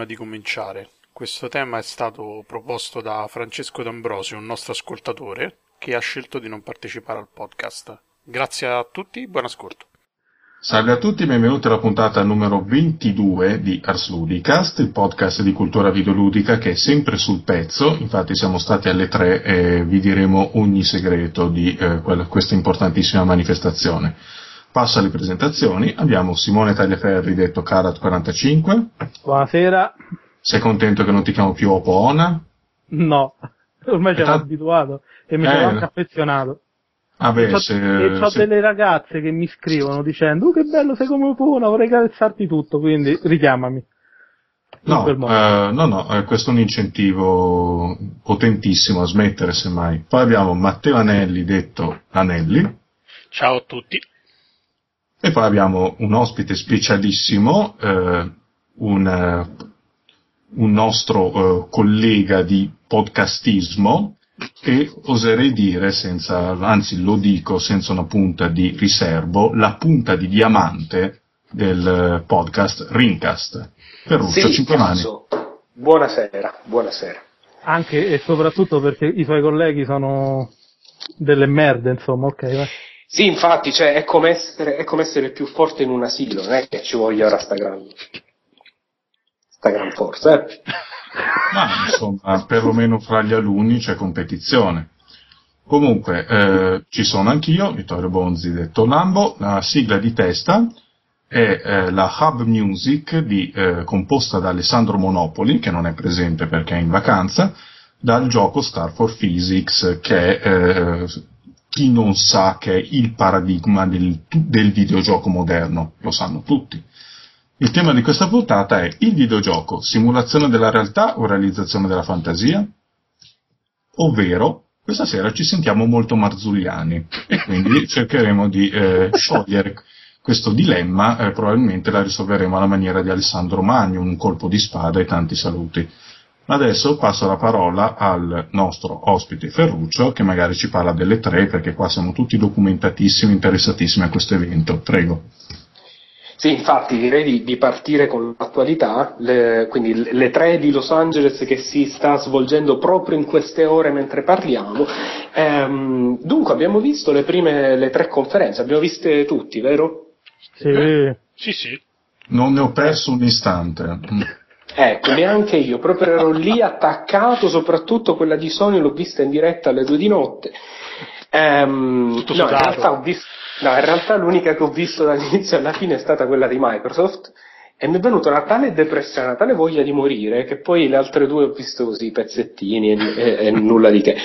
prima di cominciare. Questo tema è stato proposto da Francesco D'Ambrosio, un nostro ascoltatore, che ha scelto di non partecipare al podcast. Grazie a tutti, buon ascolto. Salve a tutti, benvenuti alla puntata numero 22 di Ars Ludicast, il podcast di cultura videoludica che è sempre sul pezzo, infatti siamo stati alle 3 e vi diremo ogni segreto di eh, questa importantissima manifestazione. Passo alle presentazioni, abbiamo Simone Tagliaferri detto Karat45. Buonasera. Sei contento che non ti chiamo più Opona? No, ormai ci sono abituato e mi eh, sono anche affezionato. Ah beh, e ho, se, e ho se... delle ragazze che mi scrivono dicendo oh, che bello sei come Opona, vorrei carezzarti tutto, quindi richiamami. No, eh, no, no, eh, questo è un incentivo potentissimo a smettere semmai. Poi abbiamo Matteo Anelli, detto Anelli. Ciao a tutti. E poi abbiamo un ospite specialissimo, eh, un, eh, un, nostro eh, collega di podcastismo, e oserei dire, senza, anzi lo dico senza una punta di riservo, la punta di diamante del podcast Rincast. Ferruccio, sì, 5 mani. Buonasera, buonasera. Anche e soprattutto perché i suoi colleghi sono delle merde, insomma, ok, vai. Sì, infatti, cioè, è, come essere, è come essere più forte in un asilo, non è che ci voglia ora sta gran, sta gran forza, eh? Ma insomma, perlomeno fra gli alunni c'è competizione. Comunque, eh, ci sono anch'io, Vittorio Bonzi detto Lambo, la sigla di testa è eh, la Hub Music di, eh, composta da Alessandro Monopoli, che non è presente perché è in vacanza, dal gioco Star for Physics, che è, eh, chi non sa che è il paradigma del, del videogioco moderno, lo sanno tutti. Il tema di questa puntata è il videogioco, simulazione della realtà o realizzazione della fantasia? Ovvero, questa sera ci sentiamo molto marzulliani e quindi cercheremo di eh, sciogliere questo dilemma, eh, probabilmente la risolveremo alla maniera di Alessandro Magno, un colpo di spada e tanti saluti. Adesso passo la parola al nostro ospite Ferruccio che magari ci parla delle tre perché qua siamo tutti documentatissimi, interessatissimi a questo evento. Prego. Sì, infatti direi di, di partire con l'attualità, le, quindi le, le, tre di Los Angeles che si sta svolgendo proprio in queste ore mentre parliamo. Ehm, dunque abbiamo visto le prime, le tre conferenze, abbiamo viste tutti, vero? Sì. Eh, sì, sì. Non ne ho perso un istante. Ecco, neanche io, proprio ero lì attaccato, soprattutto quella di Sony l'ho vista in diretta alle due di notte. Ehm, no, in realtà visto No, in realtà l'unica che ho visto dall'inizio alla fine è stata quella di Microsoft e mi è venuta una tale depressione, una tale voglia di morire che poi le altre due ho visto così pezzettini e, e, e nulla di che.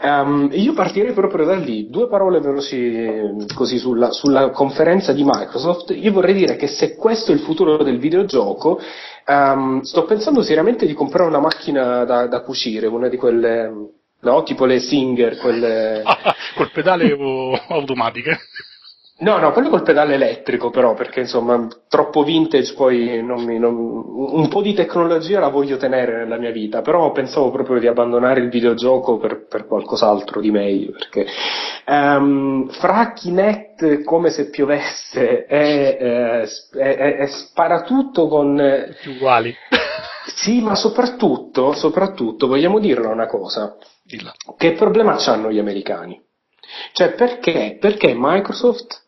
Um, io partirei proprio da lì, due parole veloci così sulla, sulla, conferenza di Microsoft. Io vorrei dire che se questo è il futuro del videogioco, um, sto pensando seriamente di comprare una macchina da, da cucire, una di quelle, no, tipo le Singer, quelle... Col pedale automatiche? No, no, quello col pedale elettrico però, perché insomma, troppo vintage poi non mi, non, un po' di tecnologia la voglio tenere nella mia vita, però pensavo proprio di abbandonare il videogioco per, per qualcos'altro di meglio, perché um, fra Kinect come se piovesse e, eh, e, e spara tutto con... Uguali. Sì, ma soprattutto, soprattutto, vogliamo dirla una cosa, Dilla. che problema hanno gli americani? Cioè perché? Perché Microsoft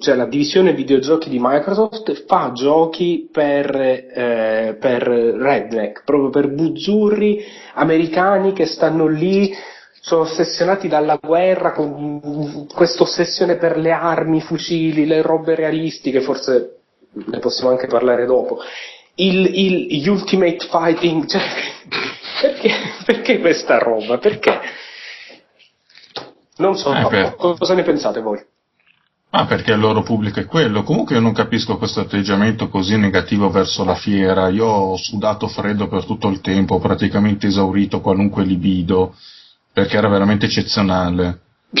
cioè la divisione videogiochi di Microsoft fa giochi per, eh, per redneck, proprio per buzzurri americani che stanno lì, sono ossessionati dalla guerra, con questa ossessione per le armi, i fucili, le robe realistiche, forse ne possiamo anche parlare dopo. Il, il Ultimate Fighting, cioè, perché, perché questa roba? Perché? Non so, eh, cosa ne pensate voi? Ah, perché il loro pubblico è quello. Comunque io non capisco questo atteggiamento così negativo verso la fiera. Io ho sudato freddo per tutto il tempo, ho praticamente esaurito qualunque libido, perché era veramente eccezionale.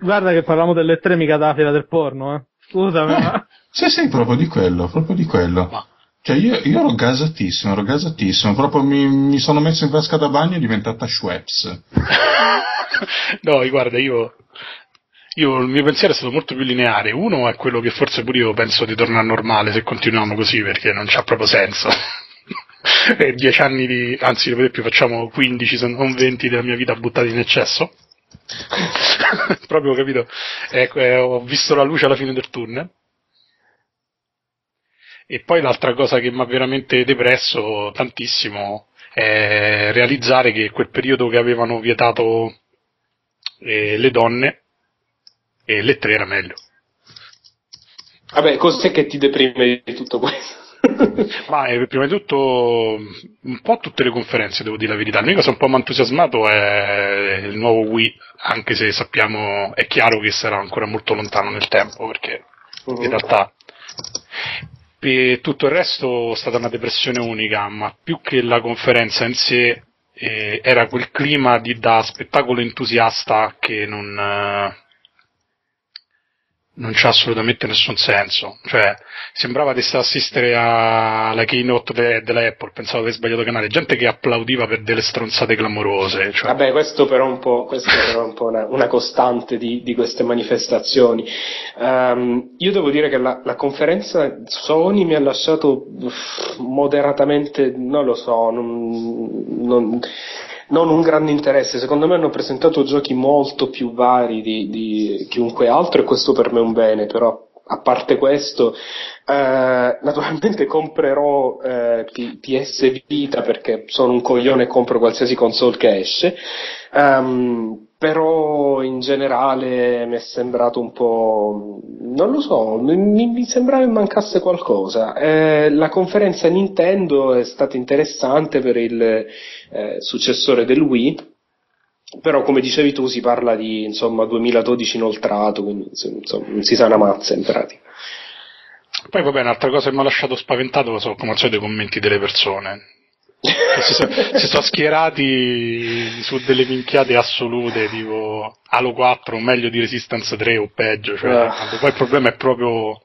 Guarda che parliamo delle tre mica da fila del porno, eh. Scusami. Eh, ma... Sì, sì, proprio di quello, proprio di quello. Ma... Cioè io, io, ero gasatissimo, ero gasatissimo, proprio mi, mi sono messo in vasca da bagno e è diventata Schweppes. no, guarda, io io il mio pensiero è stato molto più lineare. Uno è quello che forse pure io penso di tornare normale se continuiamo così, perché non c'ha proprio senso. e dieci anni di, anzi, per più, facciamo 15 se non 20 della mia vita buttati in eccesso. proprio capito? Ecco, eh, ho visto la luce alla fine del tunnel. E poi l'altra cosa che mi ha veramente depresso tantissimo è realizzare che quel periodo che avevano vietato eh, le donne e le tre era meglio. Vabbè, cos'è che ti deprime di tutto questo? Ma eh, prima di tutto un po' tutte le conferenze, devo dire la verità. L'unica cosa un po' mi ha entusiasmato è il nuovo Wii, anche se sappiamo, è chiaro che sarà ancora molto lontano nel tempo, perché uh-huh. in realtà per tutto il resto è stata una depressione unica, ma più che la conferenza in sé eh, era quel clima di, da spettacolo entusiasta che non, eh, non c'ha assolutamente nessun senso. Cioè, sembrava di assistere alla keynote de- della Apple, pensavo di aver sbagliato canale, gente che applaudiva per delle stronzate clamorose. Cioè. Vabbè, questo però è un po', un po una, una, costante di, di, queste manifestazioni. Um, io devo dire che la, la, conferenza Sony mi ha lasciato moderatamente, non lo so, non, non non un grande interesse, secondo me hanno presentato giochi molto più vari di, di chiunque altro e questo per me è un bene, però a parte questo, eh, naturalmente comprerò eh, PS Vita perché sono un coglione e compro qualsiasi console che esce. Um, però in generale mi è sembrato un po', non lo so, mi, mi sembrava che mancasse qualcosa. Eh, la conferenza Nintendo è stata interessante per il eh, successore del Wii, però come dicevi tu si parla di insomma 2012 inoltrato, quindi insomma, non si sa una mazza in pratica. Poi vabbè, un'altra cosa che mi ha lasciato spaventato sono come al solito i commenti delle persone si, so, si sono schierati su delle minchiate assolute tipo Halo 4 meglio di Resistance 3 o peggio cioè, uh. poi il problema è proprio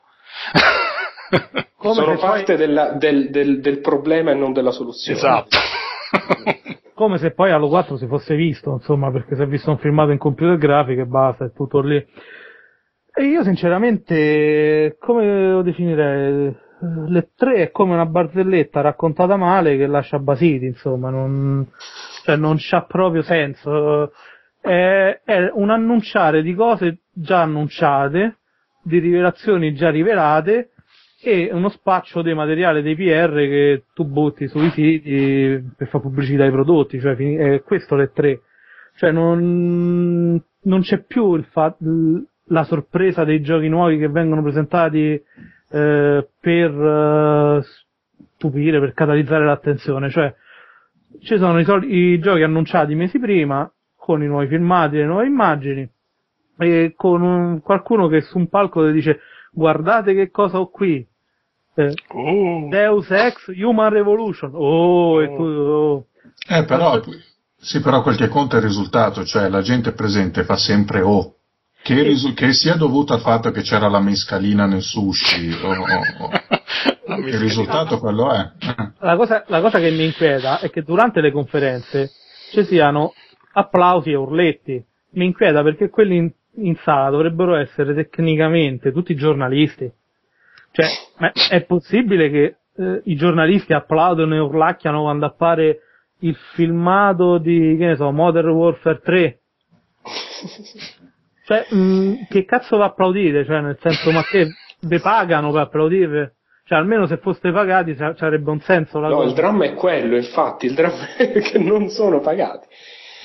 sono parte poi... della, del, del, del, problema e non della soluzione. Esatto. Come se poi Halo 4 si fosse visto insomma perché si è visto un filmato in computer grafico e basta è tutto lì. E io sinceramente come lo definirei le tre è come una barzelletta raccontata male che lascia basiti, insomma, non, cioè non c'ha proprio senso. È, è un annunciare di cose già annunciate, di rivelazioni già rivelate, e uno spaccio di materiale dei PR che tu butti sui siti per fare pubblicità ai prodotti, cioè è questo le tre. Cioè non, non c'è più fa- la sorpresa dei giochi nuovi che vengono presentati eh, per eh, stupire, per catalizzare l'attenzione, cioè ci sono i, soli, i giochi annunciati mesi prima con i nuovi filmati, le nuove immagini e con un, qualcuno che su un palco dice guardate che cosa ho qui eh, oh. Deus Ex Human Revolution oh, oh. e tu oh. eh però sì però quel che conta è il risultato cioè la gente presente fa sempre oh che, risu- che, sia dovuto al fatto che c'era la mescalina nel sushi, o, o, o il risultato quello è. La cosa, la cosa, che mi inquieta è che durante le conferenze ci siano applausi e urletti. Mi inquieta perché quelli in, in sala dovrebbero essere tecnicamente tutti giornalisti. Cioè, è possibile che eh, i giornalisti applaudono e urlacchiano quando appare il filmato di, che ne so, Modern Warfare 3? Cioè, mh, mm, che cazzo va a applaudire? Cioè, nel senso, ma che vi pagano per applaudire? Cioè, almeno se foste pagati sarebbe un senso la no, cosa. il dramma è quello, infatti, il dramma è che non sono pagati.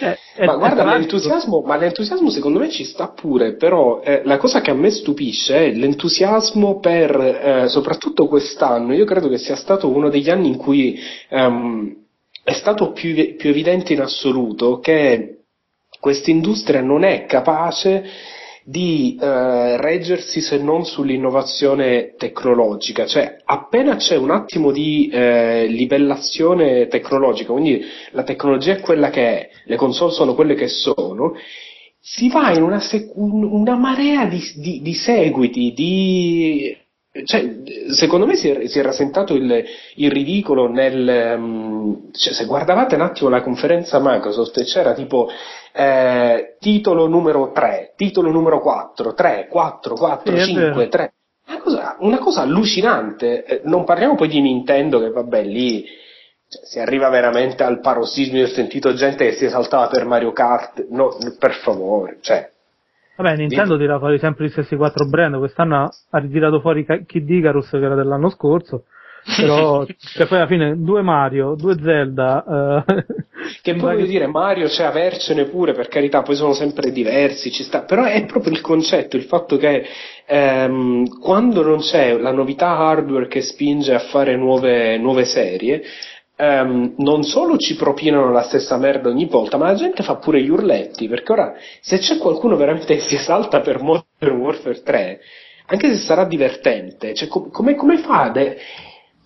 Eh, ma guarda, l'entusiasmo, ma l'entusiasmo secondo me ci sta pure, però eh, la cosa che a me stupisce è l'entusiasmo per, eh, soprattutto quest'anno, io credo che sia stato uno degli anni in cui um, è stato più, più evidente in assoluto che questa industria non è capace di eh, reggersi se non sull'innovazione tecnologica, cioè appena c'è un attimo di eh, livellazione tecnologica, quindi la tecnologia è quella che è, le console sono quelle che sono, si va in una, sec- una marea di, di, di seguiti, di cioè, secondo me si è, si è rasentato il, il, ridicolo nel... Um, cioè, se guardavate un attimo la conferenza Microsoft c'era tipo eh, titolo numero 3, titolo numero 4, 3, 4, 4, sì, 5, 3. Una cosa, una cosa allucinante. Eh, non parliamo poi di Nintendo che vabbè lì cioè, si arriva veramente al parossismo. ho sentito gente che si esaltava per Mario Kart. No, per favore, cioè Vabbè, Nintendo tira fuori sempre gli stessi quattro brand, quest'anno ha ritirato fuori Kid Icarus che era dell'anno scorso, però che poi alla fine due Mario, due Zelda. Eh, che poi voglio dire, Mario c'è avercene pure, per carità, poi sono sempre diversi, ci sta, però è proprio il concetto, il fatto che ehm, quando non c'è la novità hardware che spinge a fare nuove, nuove serie, Um, non solo ci propinano la stessa merda ogni volta, ma la gente fa pure gli urletti, perché ora se c'è qualcuno veramente che si esalta per Modern Warfare 3, anche se sarà divertente, cioè, com- come, come, fa de-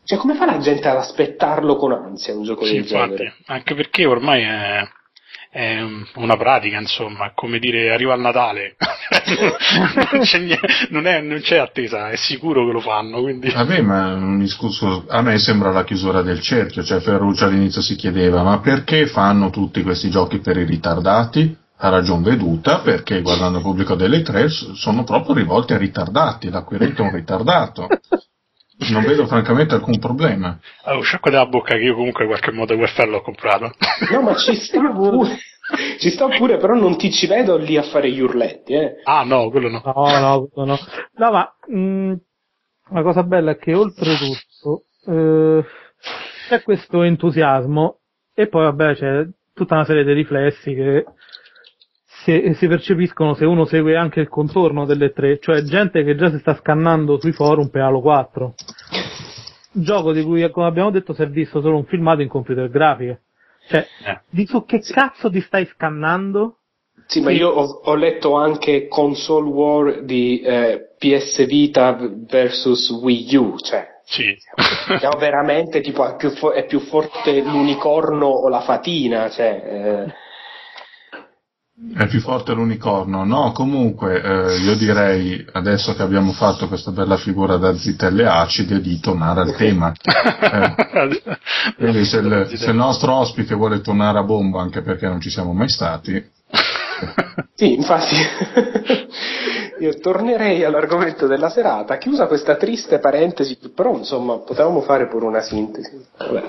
cioè, come fa la gente ad aspettarlo con ansia un gioco sì, del infatti, genere? Anche perché ormai è è una pratica, insomma, come dire arriva il Natale, non, c'è niente, non, è, non, c'è attesa, è sicuro che lo fanno. Quindi... Vabbè, ma un discorso, a me sembra la chiusura del cerchio, cioè Ferruccio all'inizio si chiedeva ma perché fanno tutti questi giochi per i ritardati? A ragion veduta, perché guardando il pubblico delle tre sono proprio rivolti ai ritardati, l'acquirente è un ritardato. Non vedo francamente alcun problema. Allora, sciacqua della bocca che io comunque in qualche modo Warfare l'ho comprato. No, ma ci sta pure. Ci sta pure, però non ti ci vedo lì a fare gli urletti, eh. Ah, no, quello no. No, no, quello no. No, ma mh, mm, la cosa bella è che oltretutto eh, c'è questo entusiasmo e poi vabbè c'è tutta una serie di riflessi che si, si, percepiscono se uno segue anche il contorno delle tre, cioè gente che già si sta scannando sui forum per Halo 4. Gioco di cui, come abbiamo detto, si è visto solo un filmato in computer grafiche. Cioè, eh. di su che cazzo ti stai scannando? Sì, ma io ho, ho, letto anche console war di eh, PS Vita versus Wii U, cioè sì. Siamo veramente tipo è più, fo- è più, forte l'unicorno o la fatina, cioè, eh, è più forte l'unicorno, no? Comunque eh, io direi, adesso che abbiamo fatto questa bella figura da zitelle acide, di tornare al tema. Eh, quindi se il, se il nostro ospite vuole tornare a bomba, anche perché non ci siamo mai stati, sì, infatti io tornerei all'argomento della serata, chiusa questa triste parentesi, però insomma potevamo fare pure una sintesi. Vabbè.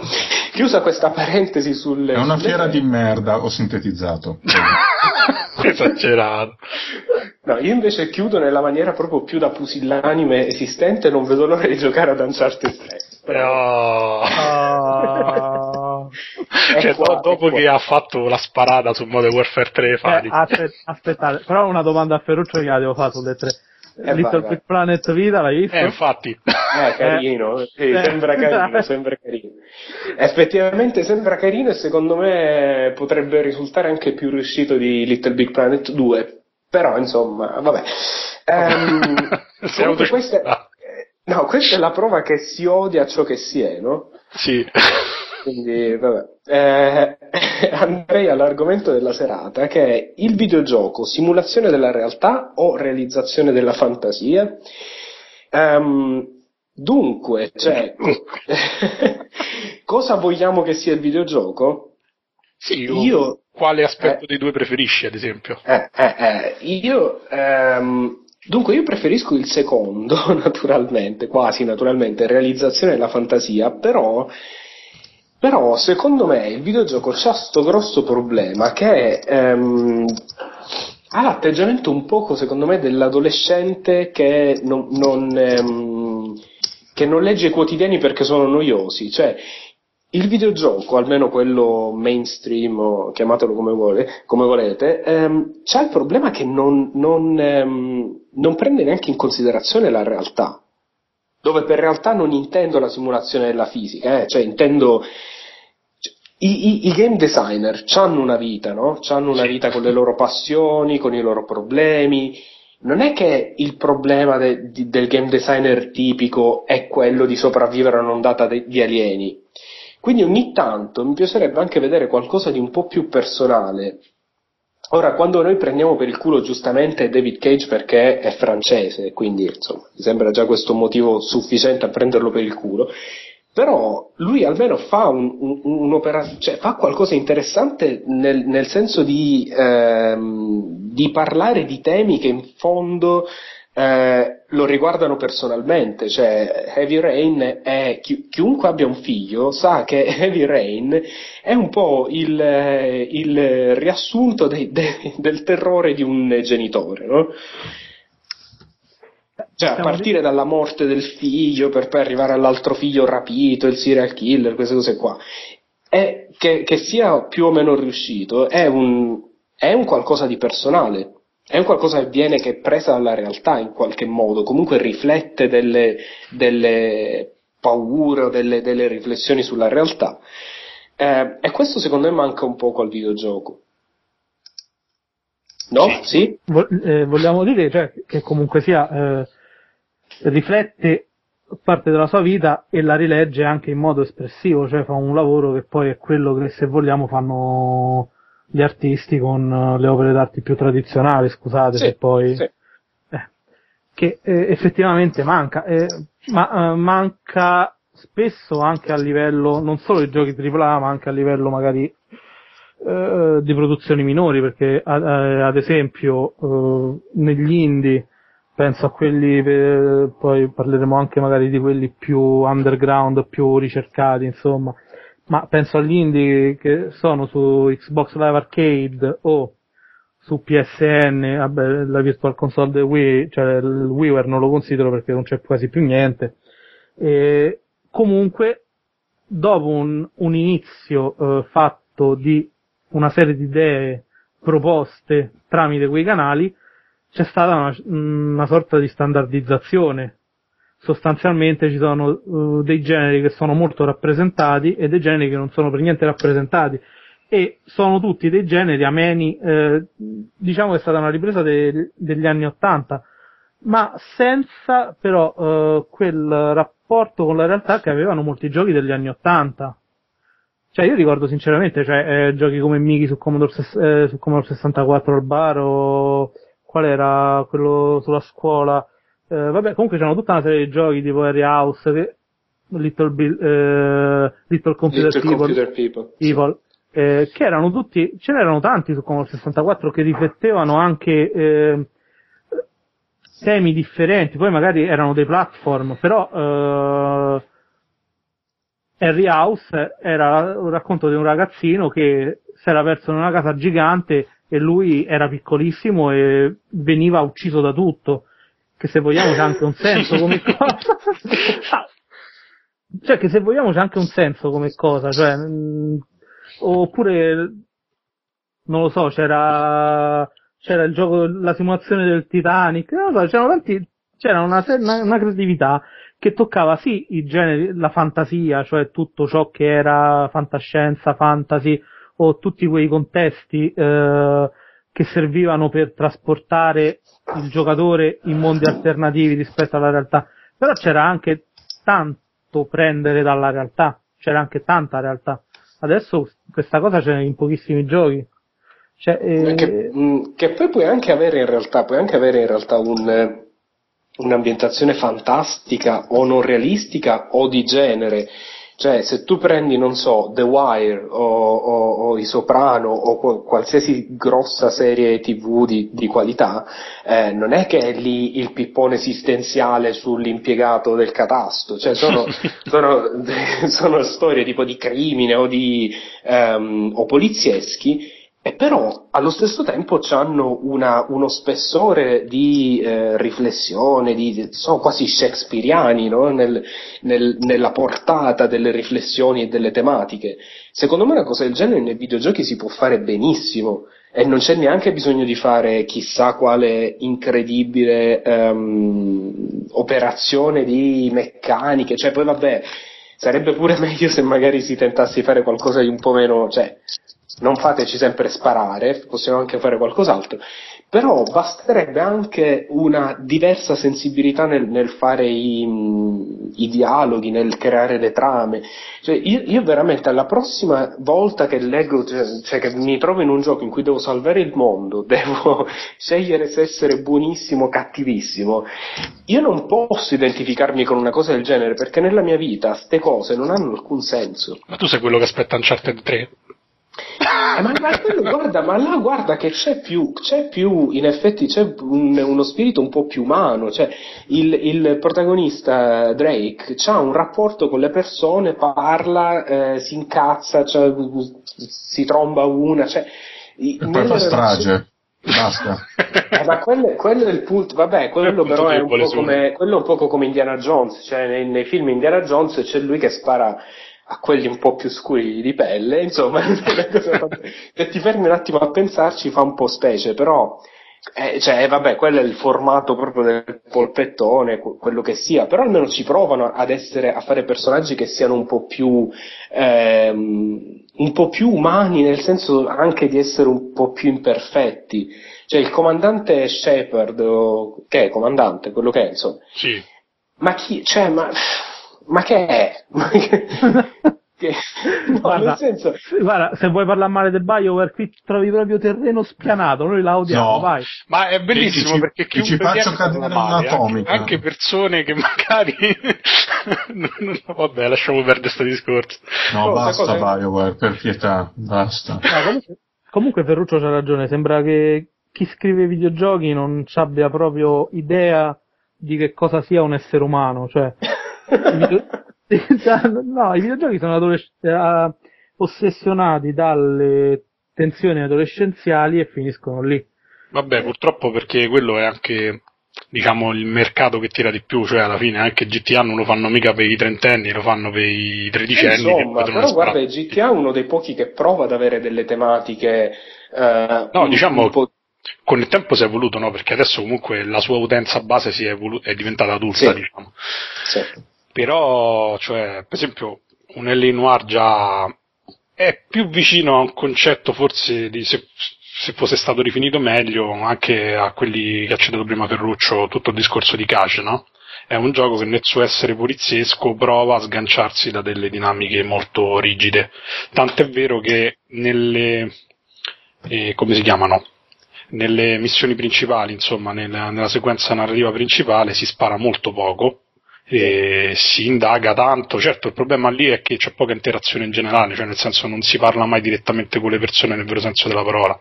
Chiusa questa parentesi sulle... È una fiera di merda, ho sintetizzato. Esagerato. No, io invece chiudo nella maniera proprio più da pusillanime esistente, non vedo l'ora di giocare ad Uncharted 3. Però... Oh. cioè, qua, dopo che ha fatto la sparata su Modern Warfare 3 fa eh, aspet- aspettate, però una domanda a Ferruccio che la devo fare sulle tre. Eh, Little vai, Big Planet Vita l'hai visto? Eh, infatti. Eh, carino, eh, sì, eh, sembra carino, sembra carino. Effettivamente sembra carino e secondo me potrebbe risultare anche più riuscito di Little Big Planet 2. Però, insomma, vabbè. Um, questa, eh, no, questa è la prova che si odia ciò che si è, no? Sì. Quindi, vabbè. Eh, andrei all'argomento della serata, che è il videogioco simulazione della realtà o realizzazione della fantasia? Um, dunque, cioè, cosa vogliamo che sia il videogioco? Sì, io, quale aspetto eh, dei due preferisci, ad esempio? Eh, eh, eh io, um, dunque, io preferisco il secondo, naturalmente, quasi naturalmente, realizzazione della fantasia, però però secondo me il videogioco ha questo grosso problema che ehm, ha l'atteggiamento un poco, secondo me, dell'adolescente che non, non, ehm, che non legge i quotidiani perché sono noiosi. Cioè, il videogioco, almeno quello mainstream, o chiamatelo come, vuole, come volete, ehm, c'ha il problema che non, non, ehm, non prende neanche in considerazione la realtà dove per realtà non intendo la simulazione della fisica, eh? cioè intendo i, i, i, game designer hanno una vita, no? Hanno una vita con le loro passioni, con i loro problemi. Non è che il problema de, di, del game designer tipico è quello di sopravvivere a un'ondata de, di alieni. Quindi ogni tanto mi piacerebbe anche vedere qualcosa di un po' più personale. Ora, quando noi prendiamo per il culo giustamente David Cage perché è francese, quindi insomma, mi sembra già questo motivo sufficiente a prenderlo per il culo, però lui almeno fa, un, un, un'opera, cioè, fa qualcosa interessante nel, nel senso di, ehm, di, parlare di temi che in fondo eh, lo riguardano personalmente, cioè Heavy Rain è, chi, chiunque abbia un figlio sa che Heavy Rain è un po' il, il riassunto de, de, del terrore di un genitore, no? Cioè, a partire dalla morte del figlio per poi arrivare all'altro figlio rapito, il serial killer, queste cose qua. È, che, che sia più o meno riuscito è un, è un qualcosa di personale, è un qualcosa che viene che è presa dalla realtà in qualche modo, comunque riflette delle, delle paure delle, delle, riflessioni sulla realtà. Eh, e questo secondo me manca un poco al videogioco. No? Sì? Eh, vogliamo dire cioè, che comunque sia eh, riflette parte della sua vita e la rilegge anche in modo espressivo, cioè fa un lavoro che poi è quello che se vogliamo fanno gli artisti con eh, le opere d'arte più tradizionali, scusate sì, se poi... Sì. Eh, che eh, effettivamente manca, eh, ma eh, manca spesso anche a livello, non solo di giochi AAA, ma anche a livello magari eh, di produzioni minori, perché ad esempio negli indie penso a quelli, poi parleremo anche magari di quelli più underground, più ricercati, insomma, ma penso agli indie che sono su Xbox Live Arcade o su PSN, vabbè, la Virtual Console del Wii, cioè il WiiWare non lo considero perché non c'è quasi più niente. E comunque, dopo un, un inizio eh, fatto di una serie di idee proposte tramite quei canali, c'è stata una, una sorta di standardizzazione sostanzialmente ci sono uh, dei generi che sono molto rappresentati e dei generi che non sono per niente rappresentati e sono tutti dei generi ameni, eh, diciamo che è stata una ripresa de- degli anni Ottanta, ma senza però uh, quel rapporto con la realtà che avevano molti giochi degli anni Ottanta. Cioè io ricordo sinceramente, cioè, eh, giochi come Miki su Commodore, eh, su Commodore 64 al bar o qual era quello sulla scuola, eh, vabbè, comunque c'erano tutta una serie di giochi tipo Area House, che, Little, Bill, eh, Little Computer Little People, Computer People. Evil, eh, che erano tutti, ce n'erano tanti su Commodore 64 che riflettevano anche eh, temi differenti, poi magari erano dei platform, però eh, Harry House era un racconto di un ragazzino che si era perso in una casa gigante e lui era piccolissimo e veniva ucciso da tutto che se vogliamo c'è anche un senso come cosa. cioè che se vogliamo c'è anche un senso come cosa, cioè, mh, oppure, non lo so, c'era, c'era il gioco, la simulazione del Titanic, non lo so, c'erano tanti, c'era una, una, una creatività che toccava sì i generi, la fantasia, cioè tutto ciò che era fantascienza, fantasy, o tutti quei contesti, eh, che servivano per trasportare il giocatore in mondi alternativi rispetto alla realtà, però c'era anche tanto prendere dalla realtà, c'era anche tanta realtà. Adesso questa cosa c'è in pochissimi giochi. Cioè, eh... che, mm, che, poi puoi anche avere in realtà, puoi anche avere in realtà un, un'ambientazione fantastica o non realistica o di genere cioè, se tu prendi, non so, The Wire o, o, o I Soprano o qualsiasi grossa serie TV di, di qualità, eh, non è che è lì il pippone esistenziale sull'impiegato del catasto, cioè sono, sono, sono storie tipo di crimine o, di, um, o polizieschi e però allo stesso tempo hanno uno spessore di eh, riflessione, di, sono quasi shakespeariani no? nel, nel, nella portata delle riflessioni e delle tematiche. Secondo me una cosa del genere nei videogiochi si può fare benissimo e non c'è neanche bisogno di fare chissà quale incredibile um, operazione di meccaniche, cioè poi vabbè sarebbe pure meglio se magari si tentasse di fare qualcosa di un po' meno, cioè non fateci sempre sparare, possiamo anche fare qualcos'altro, però basterebbe anche una diversa sensibilità nel, nel fare i, i, dialoghi, nel creare le trame. Cioè, io, io, veramente alla prossima volta che leggo, cioè, cioè, che mi trovo in un gioco in cui devo salvare il mondo, devo scegliere se essere buonissimo o cattivissimo, io non posso identificarmi con una cosa del genere perché nella mia vita queste cose non hanno alcun senso. Ma tu sei quello che aspetta Uncharted 3? Eh, ma, ma, quello, guarda, ma là guarda che c'è più, c'è più in effetti c'è un, uno spirito un po' più umano, cioè il, il protagonista Drake ha un rapporto con le persone, parla, eh, si incazza, cioè, si tromba una, cioè, e poi fa strage. Basta. Eh, ma quello, quello, è il punto, vabbè, quello però è un, po come, quello un poco come Indiana Jones, cioè nei, nei film Indiana Jones c'è lui che spara a quelli un po' più scuri di pelle, insomma, se ti fermi un attimo a pensarci fa un po' specie, però, eh, cioè, eh, vabbè, quello è il formato proprio del polpettone, quello che sia, però almeno ci provano ad essere, a fare personaggi che siano un po' più, ehm, un po' più umani, nel senso anche di essere un po' più imperfetti. Cioè, il comandante Shepard, che è comandante, quello che è, insomma. Sì. Ma chi, cioè, ma ma che è? che... No, guarda, senso... guarda, se vuoi parlare male del BioWare, qui trovi proprio terreno spianato, noi la odiamo, no. vai. Ma è bellissimo ci, perché chi ci faccio cadere un'atomica. Anche, anche, persone che magari... vabbè, lasciamo perdere questo discorso. No, no basta. BioWare, per pietà, basta. No, comunque, comunque Ferruccio c'ha ragione, sembra che chi scrive videogiochi non abbia proprio idea di che cosa sia un essere umano, cioè no, i videogiochi sono adolesc- eh, ossessionati dalle tensioni adolescenziali e finiscono lì. Vabbè, purtroppo perché quello è anche diciamo il mercato che tira di più, cioè alla fine anche GTA non lo fanno mica per i trentenni, lo fanno per i tredicenni. Insomma, però guarda, GTA è uno dei pochi che prova ad avere delle tematiche eh, no, diciamo, con il tempo si è evoluto, no? Perché adesso comunque la sua utenza base è, evolu- è diventata adulta, sì. diciamo. Sì. Però, cioè, per esempio, un L.A. Noir già è più vicino a un concetto forse di se, se, fosse stato rifinito meglio anche a quelli che ha citato prima Ferruccio, tutto il discorso di Cash, no? È un gioco che nel suo essere poliziesco prova a sganciarsi da delle dinamiche molto rigide. Tant'è vero che nelle, eh, come si chiamano? Nelle missioni principali, insomma, nella, nella sequenza narrativa principale si spara molto poco, e si indaga tanto. Certo, il problema lì è che c'è poca interazione in generale, cioè nel senso non si parla mai direttamente con le persone nel vero senso della parola.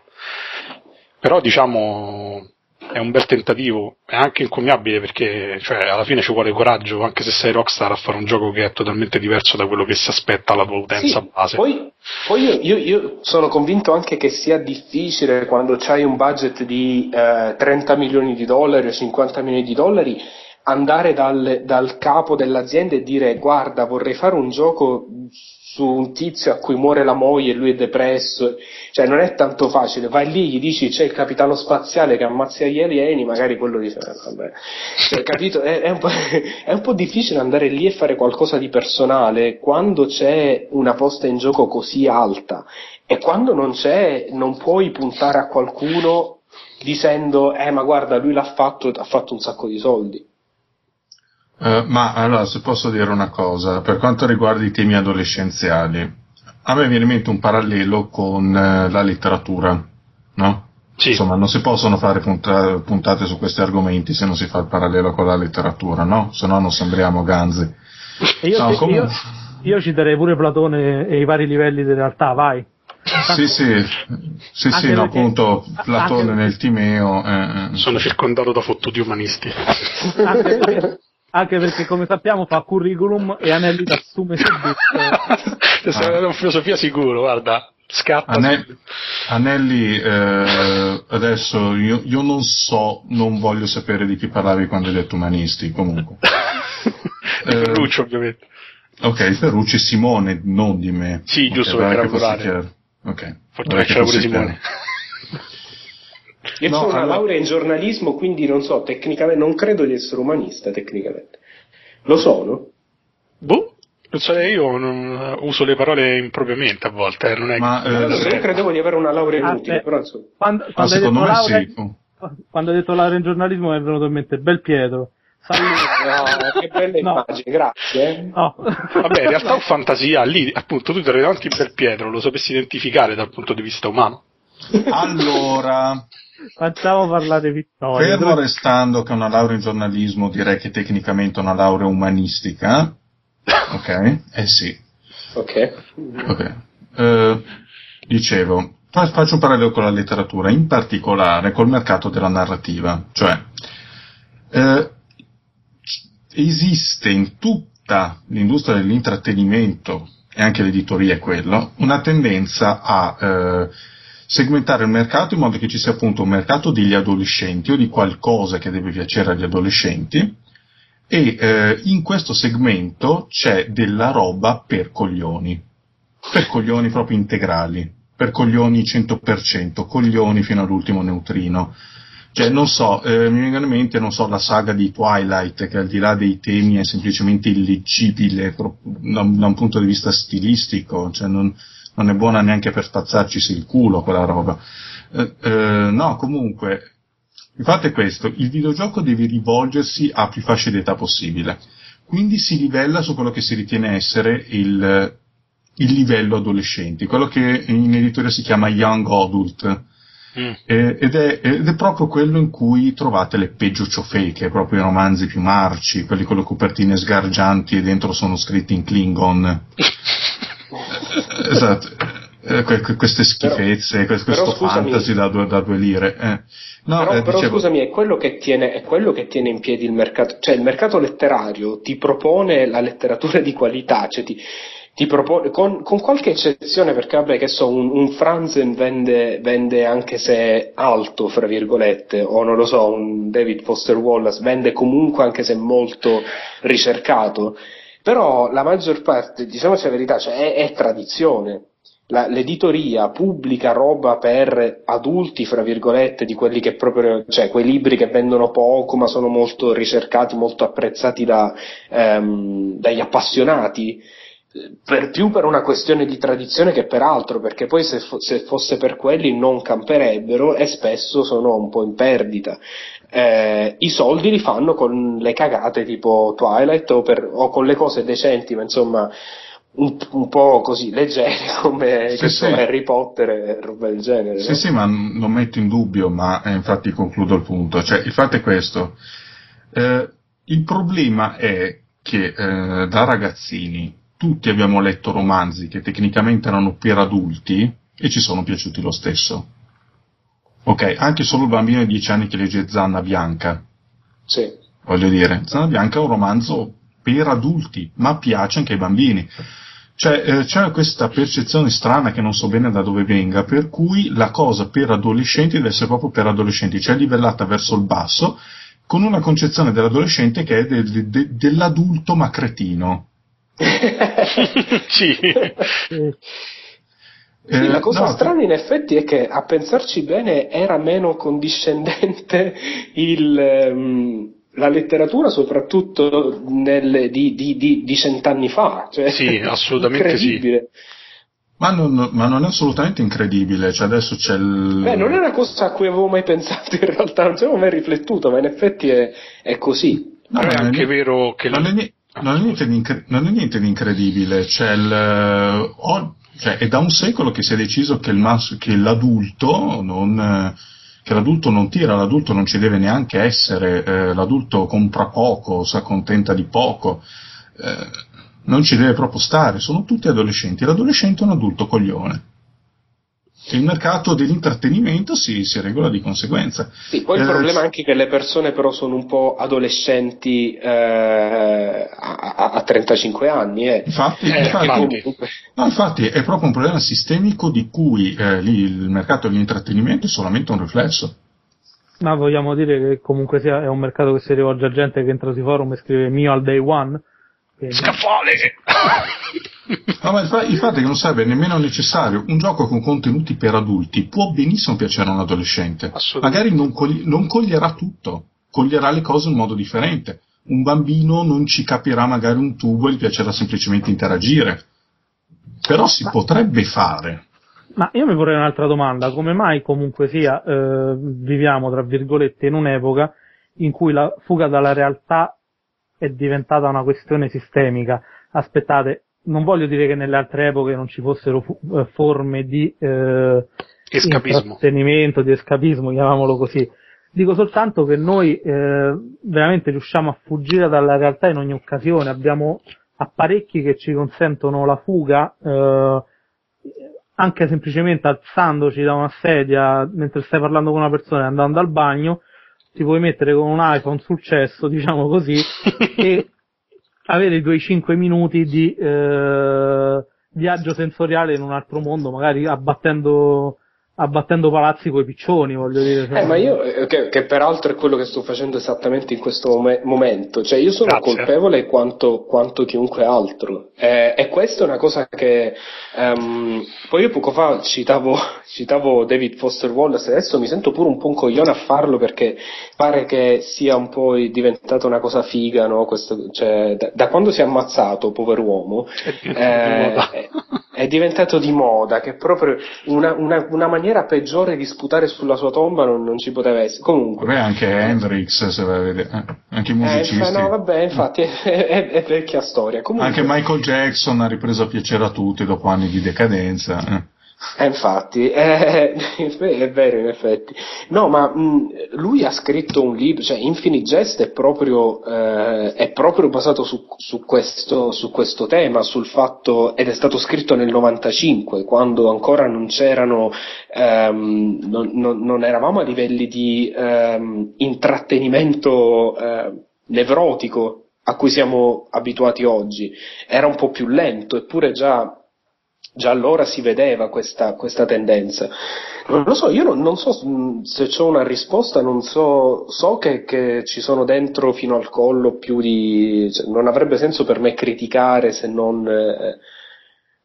Però diciamo è un bel tentativo, è anche incommiabile perché cioè, alla fine ci vuole coraggio, anche se sei rockstar, a fare un gioco che è totalmente diverso da quello che si aspetta alla tua utenza sì, base. Poi, poi io, io, io, sono convinto anche che sia difficile quando hai un budget di eh, 30 milioni di dollari o 50 milioni di dollari andare dal, dal capo dell'azienda e dire guarda vorrei fare un gioco su un tizio a cui muore la moglie e lui è depresso, cioè non è tanto facile, vai lì, gli dici c'è il capitano spaziale che ammazza gli alieni, magari quello dice, eh, vabbè, cioè, capito? È, è, un è, un po', difficile andare lì e fare qualcosa di personale quando c'è una posta in gioco così alta e quando non c'è non puoi puntare a qualcuno dicendo, eh ma guarda lui l'ha fatto, ha fatto un sacco di soldi. Uh, ma allora, se posso dire una cosa, per quanto riguarda i temi adolescenziali, a me viene in mente un parallelo con uh, la letteratura, no? Sì. Insomma, non si possono fare punta- puntate su questi argomenti se non si fa il parallelo con la letteratura, no? Se no non sembriamo ganzi. Io, no, come... io, io citerei pure Platone e i vari livelli di realtà, vai. Sì, sì, sì, sì no, appunto Platone nel Timeo. Eh, eh, Sono circondato da fottuti umanisti. Anche perché, anche perché come sappiamo fa curriculum e Anelli ti assume subito. Sei una filosofia sicuro, guarda. Scatta. Ane- Anelli, eh, adesso io, io, non so, non voglio sapere di chi parlavi quando hai detto umanisti, comunque. eh, Ferruccio, ovviamente. Ok, Ferrucci Simone, non di me. Sì, giusto okay, per calcolare. Ok. Fortuna che c'era pure Simone. Io no, ho una allora... laurea in giornalismo, quindi non so, tecnicamente, non credo di essere umanista tecnicamente. Lo sono? Boh, so, io non uso le parole impropriamente a volte, eh, non è Ma, eh, io credevo di avere una laurea inutile, ah, però insomma. Quando, quando, ah, hai, detto laurea, sì. quando quando hai detto laurea in giornalismo mi è venuto in mente Bel Pietro. No, che belle no. immagini, grazie. No. Vabbè, in realtà ho fantasia, lì appunto tu ti trovi davanti Bel Pietro, lo sapessi identificare dal punto di vista umano. Allora, facciamo parlare Vittorio. Fermo restando che una laurea in giornalismo direi che tecnicamente è una laurea umanistica. Ok? Eh sì. Ok. Ok. Uh, dicevo, faccio un parallelo con la letteratura, in particolare col mercato della narrativa, cioè uh, esiste in tutta l'industria dell'intrattenimento e anche l'editoria è quello, una tendenza a uh, segmentare il mercato in modo che ci sia appunto un mercato degli adolescenti o di qualcosa che deve piacere agli adolescenti e eh, in questo segmento c'è della roba per coglioni, per coglioni proprio integrali, per coglioni 100%, coglioni fino all'ultimo neutrino. Cioè, non so, eh, mi vengono in mente, non so, la saga di Twilight, che al di là dei temi è semplicemente illeggibile da, da un punto di vista stilistico, cioè non, non è buona neanche per spazzarci il culo quella roba. Eh, eh, no, comunque, il fatto è questo, il videogioco deve rivolgersi a più fasce d'età possibile, quindi si livella su quello che si ritiene essere il, il livello adolescenti, quello che in editoria si chiama young adult. Mm. Ed, è, ed, è, proprio quello in cui trovate le peggio ciofeche, proprio i romanzi più marci, quelli con le copertine sgargianti e dentro sono scritti in Klingon. esatto, eh, queste schifezze, però, questo però, fantasy da due, da due lire. Eh. No, però, eh, però dicevo... scusami, è quello, tiene, è quello, che tiene, in piedi il mercato, cioè il mercato letterario ti propone la letteratura di qualità, cioè ti, ti propone, con, con, qualche eccezione, perché vabbè, che so, un, un Franzen vende, vende, anche se alto, fra virgolette, o non lo so, un David Foster Wallace vende comunque anche se molto ricercato, però la maggior parte, diciamoci la verità, cioè è, è tradizione. La, l'editoria pubblica roba per adulti, fra virgolette, di quelli che proprio, cioè quei libri che vendono poco ma sono molto ricercati, molto apprezzati da, ehm, dagli appassionati, per più per una questione di tradizione che per altro, perché poi se, fo- se fosse per quelli non camperebbero e spesso sono un po' in perdita eh, i soldi li fanno con le cagate tipo Twilight o, per, o con le cose decenti, ma insomma un, un po' così leggere come sì, sì. Harry Potter e roba del genere. Sì, no? sì, ma non metto in dubbio, ma eh, infatti concludo il punto. Cioè, il fatto è questo. Eh, il problema è che eh, da ragazzini tutti abbiamo letto romanzi che tecnicamente erano per adulti e ci sono piaciuti lo stesso. Ok, anche solo il bambino di 10 anni che legge Zanna Bianca. Sì. Voglio dire, Zanna Bianca è un romanzo per adulti, ma piace anche ai bambini. Cioè, eh, c'è questa percezione strana che non so bene da dove venga, per cui la cosa per adolescenti deve essere proprio per adolescenti, cioè livellata verso il basso, con una concezione dell'adolescente che è de- de- de- dell'adulto ma cretino. sì. Sì, eh, la cosa no, strana in effetti è che a pensarci bene era meno condiscendente il, um, la letteratura soprattutto nel, di, di, di, di, cent'anni fa. Cioè, sì, assolutamente sì. Ma non, ma non, è assolutamente incredibile, cioè adesso c'è il... Beh, non è una cosa a cui avevo mai pensato in realtà, non ci avevo mai riflettuto, ma in effetti è, è così. No, è anche è, vero che... Non, la... è, non, è niente di incre... non è niente di incredibile, c'è il... Oh, cioè, è da un secolo che si è deciso che, mas- che l'adulto non, che l'adulto non tira, l'adulto non ci deve neanche essere, eh, l'adulto compra poco, si accontenta di poco, eh, non ci deve proprio stare, sono tutti adolescenti, l'adolescente è un adulto coglione il mercato dell'intrattenimento si, si, regola di conseguenza. Sì, poi eh, il problema è anche che le persone però sono un po' adolescenti eh, a, a, 35 anni. Eh. Infatti, eh, infatti, no, infatti, è proprio un problema sistemico di cui eh, lì il mercato dell'intrattenimento è solamente un riflesso. Ma vogliamo dire che comunque sia, è un mercato che si rivolge a gente che entra sui forum e scrive mio al day one? Scaffale! No, ma il, fa- il, fatto è che non sarebbe nemmeno necessario. Un gioco con contenuti per adulti può benissimo piacere a un adolescente. Magari non, cogli- non coglierà tutto, coglierà le cose in modo differente. Un bambino non ci capirà magari un tubo e gli piacerà semplicemente interagire. Però si ma... potrebbe fare. Ma io mi vorrei un'altra domanda, come mai comunque sia eh, viviamo tra virgolette in un'epoca in cui la fuga dalla realtà è diventata una questione sistemica? Aspettate, non voglio dire che nelle altre epoche non ci fossero fu- eh, forme di eh, intrattenimento, di escapismo, chiamiamolo così. Dico soltanto che noi eh, veramente riusciamo a fuggire dalla realtà in ogni occasione, abbiamo apparecchi che ci consentono la fuga eh, anche semplicemente alzandoci da una sedia mentre stai parlando con una persona e andando al bagno, ti puoi mettere con un iPhone sul cesso, diciamo così, e avere i tuoi 5 minuti di eh, viaggio sensoriale in un altro mondo, magari abbattendo abbattendo palazzi coi piccioni, voglio dire. Cioè... Eh, ma io, eh, che, che, peraltro è quello che sto facendo esattamente in questo mom- momento, cioè io sono Grazie. colpevole quanto, quanto, chiunque altro. Eh, e questa è una cosa che, um, poi io poco fa citavo, citavo David Foster Wallace, adesso mi sento pure un po' un coglione a farlo perché pare che sia un po' diventata una cosa figa, no? Questo, cioè, da, da, quando si è ammazzato, pover'uomo, eh, è, diventato di moda, che proprio una, una, una maniera peggiore di sputare sulla sua tomba non, non ci poteva essere. Comunque. Vabbè, anche Hendrix, se vai a vedere, eh, anche i musicisti. Eh, no, vabbè, infatti è, è, è vecchia storia. Comunque... Anche Michael Jackson ha ripreso a piacere a tutti dopo anni di decadenza. Eh. Eh, infatti, eh, è vero in effetti. No, ma mh, lui ha scritto un libro, cioè Infinite Jest è proprio, eh, è proprio basato su, su, questo, su, questo, tema, sul fatto, ed è stato scritto nel 95, quando ancora non c'erano, ehm, non, non, non, eravamo a livelli di ehm, intrattenimento eh, nevrotico a cui siamo abituati oggi. Era un po' più lento, eppure già già allora si vedeva questa, questa tendenza. Non lo so, io non, non so se ho una risposta, non so, so che, che, ci sono dentro fino al collo più di... Cioè, non avrebbe senso per me criticare se non eh,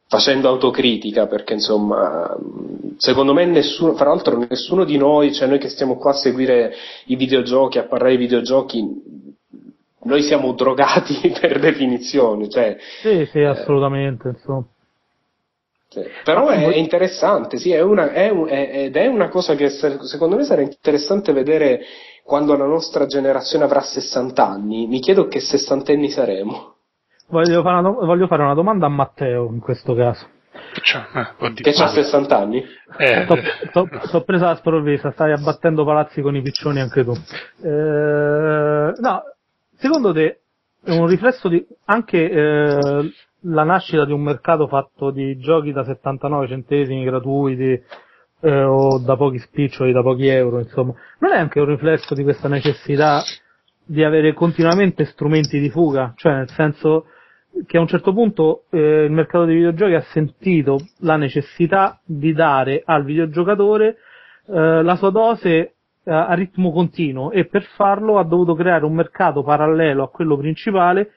facendo autocritica, perché insomma, secondo me nessuno, fra l'altro nessuno di noi, cioè noi che stiamo qua a seguire i videogiochi, a parlare di videogiochi, noi siamo drogati per definizione. Cioè, sì, sì, assolutamente, eh, insomma. Sì. Però è interessante, sì, è una, è un, è, ed è una cosa che secondo me sarà interessante vedere quando la nostra generazione avrà 60 anni. Mi chiedo che sessantenni saremo. Voglio fare, una, voglio fare una domanda a Matteo in questo caso. Cioè, eh, che ha 60 anni? Eh. T'ho presa la sprovvista, stai abbattendo palazzi con i piccioni anche tu. Eh, no, secondo te è un riflesso di anche eh, la nascita di un mercato fatto di giochi da 79 centesimi gratuiti eh, o da pochi spiccioli, da pochi euro, insomma, non è anche un riflesso di questa necessità di avere continuamente strumenti di fuga, cioè nel senso che a un certo punto eh, il mercato dei videogiochi ha sentito la necessità di dare al videogiocatore eh, la sua dose eh, a ritmo continuo e per farlo ha dovuto creare un mercato parallelo a quello principale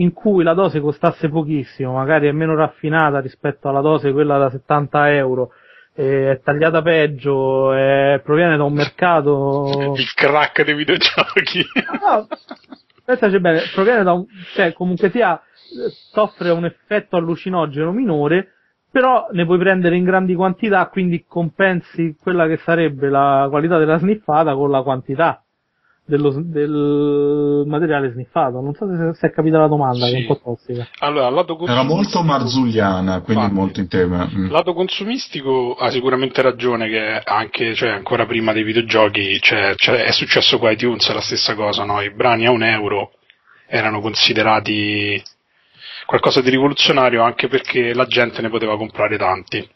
in cui la dose costasse pochissimo, magari è meno raffinata rispetto alla dose quella da 70 euro, è tagliata peggio, è, proviene da un mercato... Il crack dei videogiochi. No, pensaci bene, proviene da un... cioè comunque sia, soffre un effetto allucinogeno minore, però ne puoi prendere in grandi quantità, quindi compensi quella che sarebbe la qualità della sniffata con la quantità dello, del materiale sniffato. Non so se, se è capita la domanda, sì. che è un po' tossica. Allora, lato Era molto marzulliana, quindi Infatti, molto in tema. Mm. Lato consumistico ha sicuramente ragione che anche, cioè, ancora prima dei videogiochi cioè, cioè, è successo con iTunes la stessa cosa, no? I brani a un euro erano considerati qualcosa di rivoluzionario anche perché la gente ne poteva comprare tanti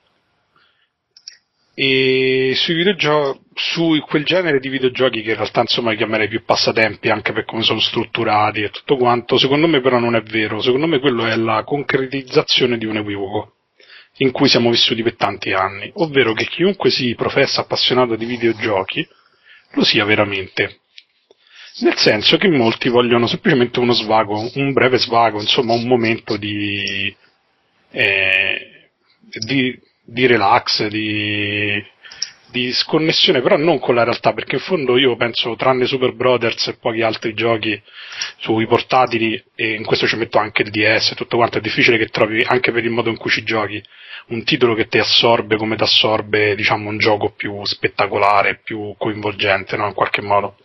e sui videogiochi su quel genere di videogiochi che in realtà insomma chiamerei più passatempi anche per come sono strutturati e tutto quanto secondo me però non è vero. Secondo me quello è la concretizzazione di un equivoco in cui siamo vissuti per tanti anni. Ovvero che chiunque si professa appassionato di videogiochi lo sia veramente. Nel senso che molti vogliono semplicemente uno svago un breve svago insomma un momento di eh, di di relax, di, di sconnessione, però non con la realtà, perché in fondo io penso, tranne Super Brothers e pochi altri giochi sui portatili, e in questo ci metto anche il DS e tutto quanto, è difficile che trovi, anche per il modo in cui ci giochi, un titolo che ti assorbe come ti assorbe, diciamo, un gioco più spettacolare, più coinvolgente, no? In qualche modo.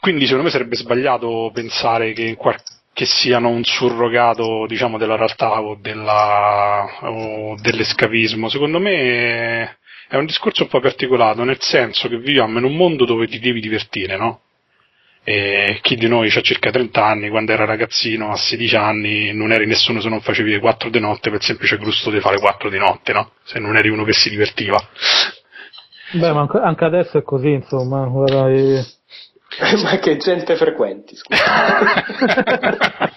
Quindi secondo me sarebbe sbagliato pensare che, qual- che siano un surrogato diciamo, della realtà o, della, o dell'escapismo. Secondo me è un discorso un po' articolato, nel senso che viviamo in un mondo dove ti devi divertire, no? E chi di noi ha circa 30 anni, quando era ragazzino, a 16 anni, non eri nessuno se non facevi le 4 di notte per semplice gusto di fare 4 di notte, no? Se non eri uno che si divertiva. Beh, ma anche adesso è così, insomma, guarda, Ma che gente frequenti, scusa.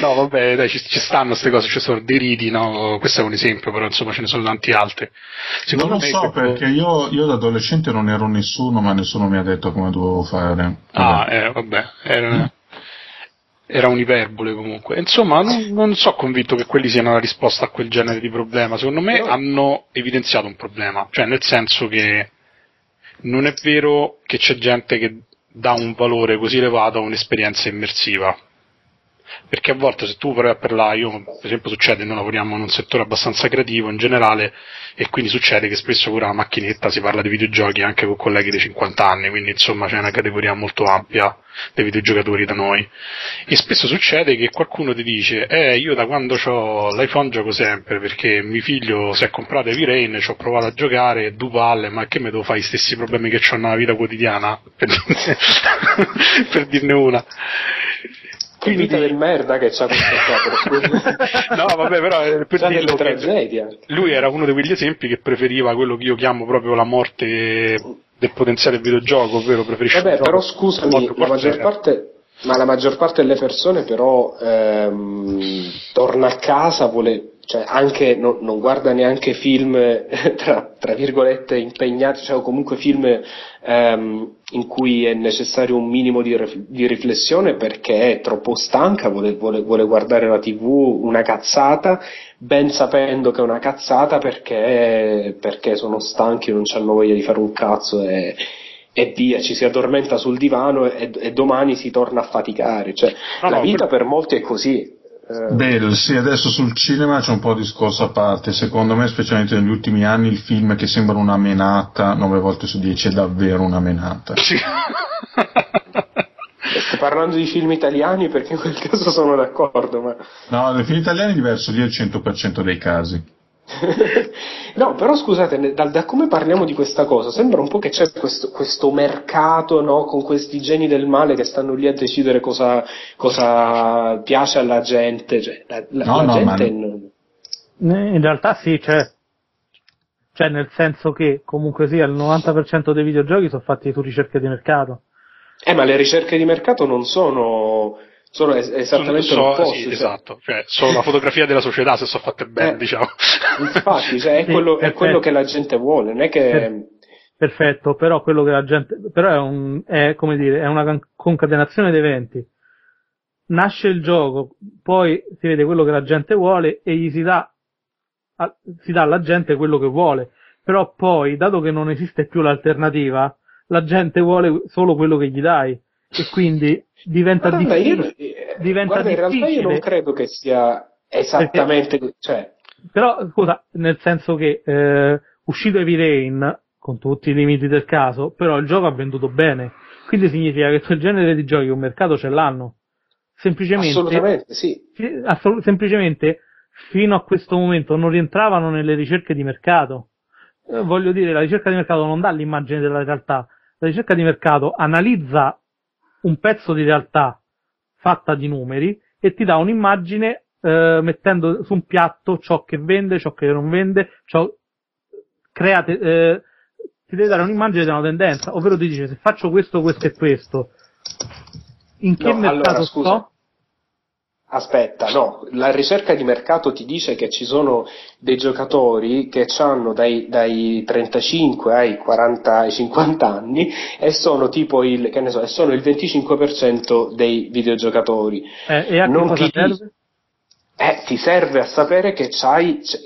no, vabbè, dai, ci, ci stanno queste cose, ci sono dei riti, no? Questo è un esempio, però insomma ce ne sono tanti altri. Secondo non lo so, proprio... perché io, io, da adolescente non ero nessuno, ma nessuno mi ha detto come dovevo fare. Ah, eh, vabbè, era, era un'iperbole comunque. Insomma, non, non so convinto che quelli siano la risposta a quel genere di problema. Secondo me però... hanno evidenziato un problema, cioè nel senso che non è vero che c'è gente che dà un valore così elevato a un'esperienza immersiva. Perché a volte se tu provi a parlare, io per esempio succede, noi lavoriamo in un settore abbastanza creativo in generale e quindi succede che spesso pure alla macchinetta si parla di videogiochi anche con colleghi di 50 anni, quindi insomma c'è una categoria molto ampia dei videogiocatori da noi. E spesso succede che qualcuno ti dice, eh io da quando ho l'iPhone gioco sempre perché mio figlio si è comprato Heavy Rain, ci ho provato a giocare, due palle, ma che me devo fare gli stessi problemi che ho nella vita quotidiana? Per dirne, per dirne una. Che vita del merda che c'ha questo qua, No, vabbè, però eh, per dirlo tragedia. lui era uno di quegli esempi che preferiva quello che io chiamo proprio la morte del potenziale videogioco, ovvero preferisce Vabbè, però scusami, la maggior parte ma la maggior parte delle persone però ehm, torna a casa, vuole cioè anche no, non guarda neanche film tra, tra virgolette impegnati, cioè o comunque film ehm, in cui è necessario un minimo di, di, riflessione perché è troppo stanca, vuole, vuole, vuole, guardare la tv una cazzata, ben sapendo che è una cazzata perché, perché sono stanchi, non hanno voglia di fare un cazzo e, e via, ci si addormenta sul divano e, e domani si torna a faticare. Cioè, no, la vita per molti è così. Eh... Sì, adesso sul cinema c'è un po' di discorso a parte. Secondo me, specialmente negli ultimi anni, il film che sembra una menata, 9 volte su 10 è davvero una menata. Sì. Sto parlando di film italiani perché in quel caso sono d'accordo, ma... No, nei film italiani è diverso, lì è il 100% dei casi. no, però scusate, da, da, come parliamo di questa cosa, sembra un po' che c'è questo, questo mercato no, con questi geni del male che stanno lì a decidere cosa, cosa piace alla gente. Cioè, la, la, no, la no, gente non... In realtà sì, c'è. Cioè, nel senso che comunque sia il 90% dei videogiochi sono fatti su ricerche di mercato. Eh, ma le ricerche di mercato non sono sono es- esattamente so, l'opposto. Sì, cioè. Esatto, cioè, sono la fotografia della società se sono fatte bene, eh, diciamo. Infatti, cioè, è, quello, è, quello, che la gente vuole, non è che... Perfetto, però quello che la gente... però è, un, è come dire, è una concatenazione di eventi. Nasce il gioco, poi si vede quello che la gente vuole e gli si dà, si dà alla gente quello che vuole. Però poi, dato che non esiste più l'alternativa, la gente vuole solo quello che gli dai. E quindi diventa guarda, difficile. Io, diventa guarda, difficile. in realtà io non credo che sia esattamente. Perché, cioè... Però, scusa, nel senso che eh, uscito Heavy Rain, con tutti i limiti del caso, però il gioco ha venduto bene. Quindi significa che quel genere di giochi un mercato ce l'hanno. Semplicemente, Assolutamente, sì. Assolut- semplicemente, fino a questo momento non rientravano nelle ricerche di mercato. Eh, voglio dire, la ricerca di mercato non dà l'immagine della realtà. La ricerca di mercato analizza un pezzo di realtà fatta di numeri e ti dà un'immagine eh, mettendo su un piatto ciò che vende, ciò che non vende, ciò create, eh, ti deve dare un'immagine di una tendenza, ovvero ti dice se faccio questo, questo e questo, in che no, mercato allora, sto? Aspetta, no, la ricerca di mercato ti dice che ci sono dei giocatori che hanno dai, dai 35 ai 40 ai 50 anni e sono tipo il, che ne so, sono il 25% dei videogiocatori. Eh, e a non cosa ti, serve? Eh, ti serve a sapere che,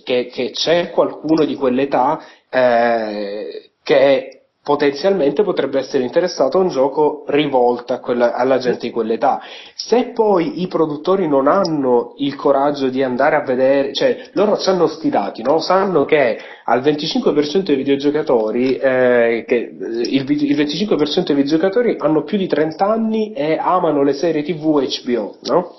che, che c'è qualcuno di quell'età eh, che potenzialmente potrebbe essere interessato a un gioco rivolto a quella, alla gente di quell'età. Se poi i produttori non hanno il coraggio di andare a vedere, cioè loro hanno sti dati, no? sanno che al 25% dei videogiocatori, eh, che il, il, 25% dei videogiocatori hanno più di 30 anni e amano le serie TV HBO, no?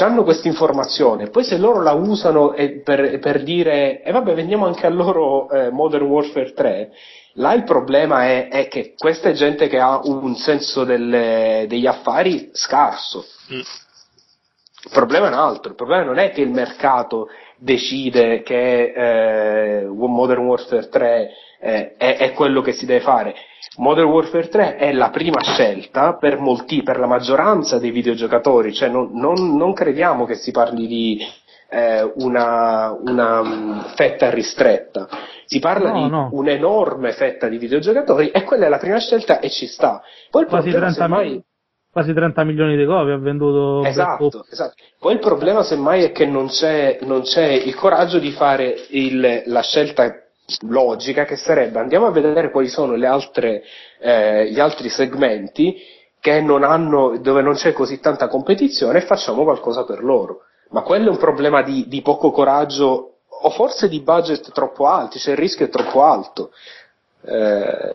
hanno questa informazione, poi se loro la usano per, per dire, e eh vabbè, vendiamo anche a loro eh, Modern Warfare 3, Là il problema è, è, che questa è gente che ha un senso delle, degli affari scarso. Mm. Il problema è un altro, il problema non è che il mercato decide che eh, Modern Warfare 3 eh, è, è, quello che si deve fare. Modern Warfare 3 è la prima scelta per molti, per la maggioranza dei videogiocatori, cioè non, non, non crediamo che si parli di eh, una, una, mm, fetta ristretta, si parla no, di no. un'enorme fetta di videogiocatori e quella è la prima scelta e ci sta. Poi quasi, 30 semmai... quasi 30 milioni di copie ha venduto. Esatto, esatto. Poi il problema semmai è che non c'è, non c'è il coraggio di fare il, la scelta logica che sarebbe andiamo a vedere quali sono altre, eh, gli altri segmenti che non hanno, dove non c'è così tanta competizione e facciamo qualcosa per loro ma quello è un problema di, di poco coraggio o forse di budget troppo alti, cioè il rischio è troppo alto. Eh,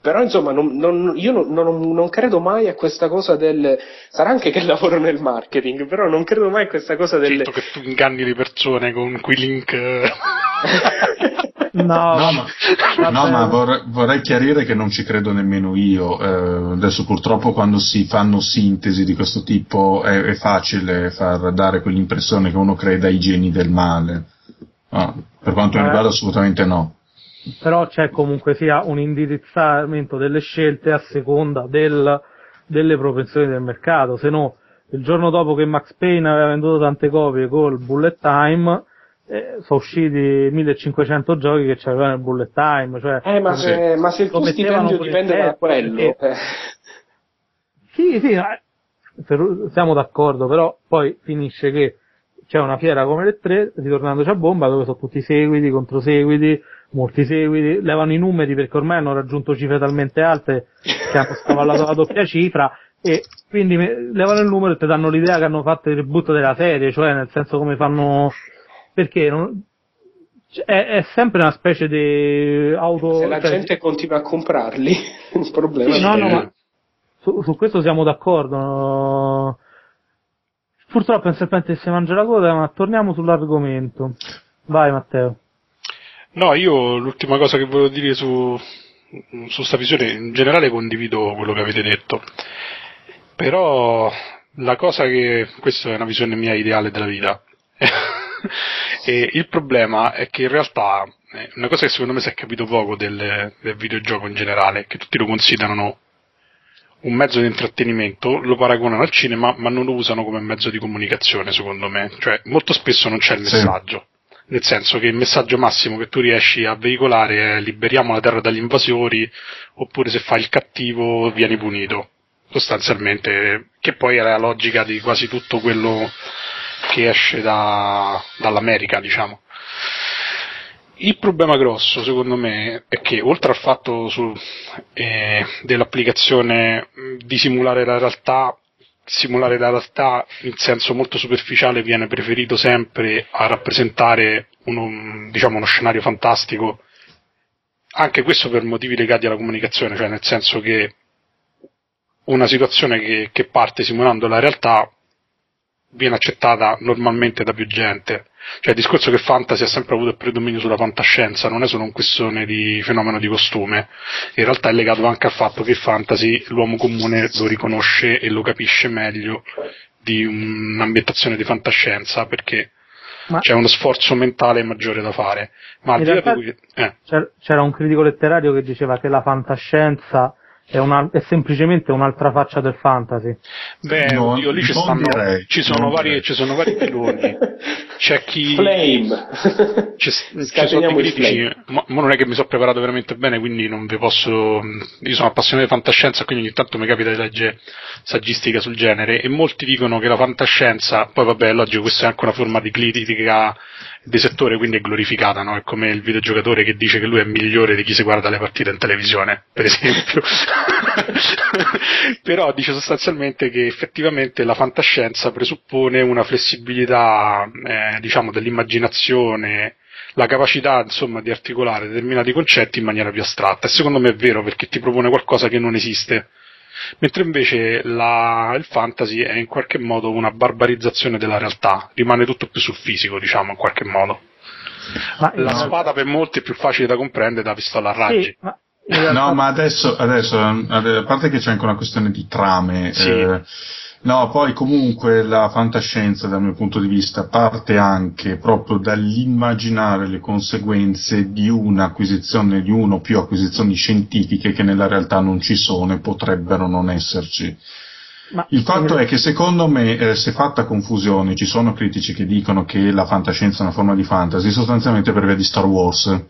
però insomma non, non, io non, non, credo mai a questa cosa del sarà anche che lavoro nel marketing però non credo mai a questa cosa del certo che tu inganni le persone con quei link no, no, ma, no, ma vorrei, vorrei, chiarire che non ci credo nemmeno io. Eh, adesso purtroppo quando si fanno sintesi di questo tipo è, è facile far dare quell'impressione che uno creda ai geni del male. No, per quanto mi riguarda assolutamente no. Però c'è comunque sia un indirizzamento delle scelte a seconda del, delle propensioni del mercato, se no il giorno dopo che Max Payne aveva venduto tante copie col bullet time eh, sono usciti 1500 giochi che c'avevano il bullet time cioè, eh, ma, se, ma se il tuo stipendio dipende da quello eh. sì sì siamo d'accordo però poi finisce che c'è una fiera come le tre ritornandoci a bomba dove sono tutti seguiti contro seguiti molti seguiti, levano i numeri perché ormai hanno raggiunto cifre talmente alte che hanno scavallato la doppia cifra e quindi levano il numero e ti danno l'idea che hanno fatto il reboot della serie, cioè nel senso come fanno perché non, è, è, sempre una specie di auto. Se la cioè, gente continua a comprarli, il problema sì, no, no, ma su, su, questo siamo d'accordo. No? Purtroppo il serpente si mangia la coda, ma torniamo sull'argomento. Vai Matteo. No, io l'ultima cosa che volevo dire su, su sta visione, in generale condivido quello che avete detto, però la cosa che, questa è una visione mia ideale della vita, il problema è che in realtà, eh, una cosa che secondo me si è capito poco del, del videogioco in generale, che tutti lo considerano un mezzo di intrattenimento, lo paragonano al cinema, ma non lo usano come mezzo di comunicazione, secondo me. Cioè, molto spesso non c'è il messaggio. Sì nel senso che il messaggio massimo che tu riesci a veicolare è liberiamo la terra dagli invasori, oppure se fai il cattivo vieni punito, sostanzialmente, che poi è la logica di quasi tutto quello che esce da, dall'America, diciamo. Il problema grosso, secondo me, è che oltre al fatto su, eh, dell'applicazione di simulare la realtà simulare la realtà in senso molto superficiale viene preferito sempre a rappresentare uno, diciamo, uno scenario fantastico, anche questo per motivi legati alla comunicazione, cioè nel senso che una situazione che, che parte simulando la realtà viene accettata normalmente da più gente. Cioè il discorso che fantasy ha sempre avuto il predominio sulla fantascienza non è solo un questione di fenomeno di costume, in realtà è legato anche al fatto che fantasy l'uomo comune lo riconosce e lo capisce meglio di un'ambientazione di fantascienza perché Ma c'è uno sforzo mentale maggiore da fare. Ma al di là di eh. c'era un critico letterario che diceva che la fantascienza è, una, è, semplicemente un'altra faccia del fantasy. Beh, non, oddio, lì ci, stanno, direi, ci, sono vari, ci sono vari piloni. C'è chi. Flame! Ci, ci sono dei critici. Ma, ma, non è che mi sono preparato veramente bene, quindi non vi posso. Io sono appassionato di fantascienza, quindi ogni tanto mi capita di leggere saggistica sul genere. E molti dicono che la fantascienza, poi vabbè, logico, questa è anche una forma di critica di settore, quindi è glorificata, no? È come il videogiocatore che dice che lui è migliore di chi si guarda le partite in televisione, per esempio. Però dice sostanzialmente che effettivamente la fantascienza presuppone una flessibilità, eh, diciamo, dell'immaginazione, la capacità insomma di articolare determinati concetti in maniera più astratta e secondo me è vero perché ti propone qualcosa che non esiste mentre invece la, il fantasy è in qualche modo una barbarizzazione della realtà rimane tutto più sul fisico diciamo in qualche modo ma la spada per molti è più facile da comprendere da pistola a raggi sì, ma No, ma adesso, adesso, a parte che c'è anche una questione di trame, sì. eh, No, poi comunque la fantascienza dal mio punto di vista parte anche proprio dall'immaginare le conseguenze di un'acquisizione, di uno o più acquisizioni scientifiche che nella realtà non ci sono e potrebbero non esserci. Ma il fatto è che secondo me eh, si è fatta confusione, ci sono critici che dicono che la fantascienza è una forma di fantasy sostanzialmente per via di Star Wars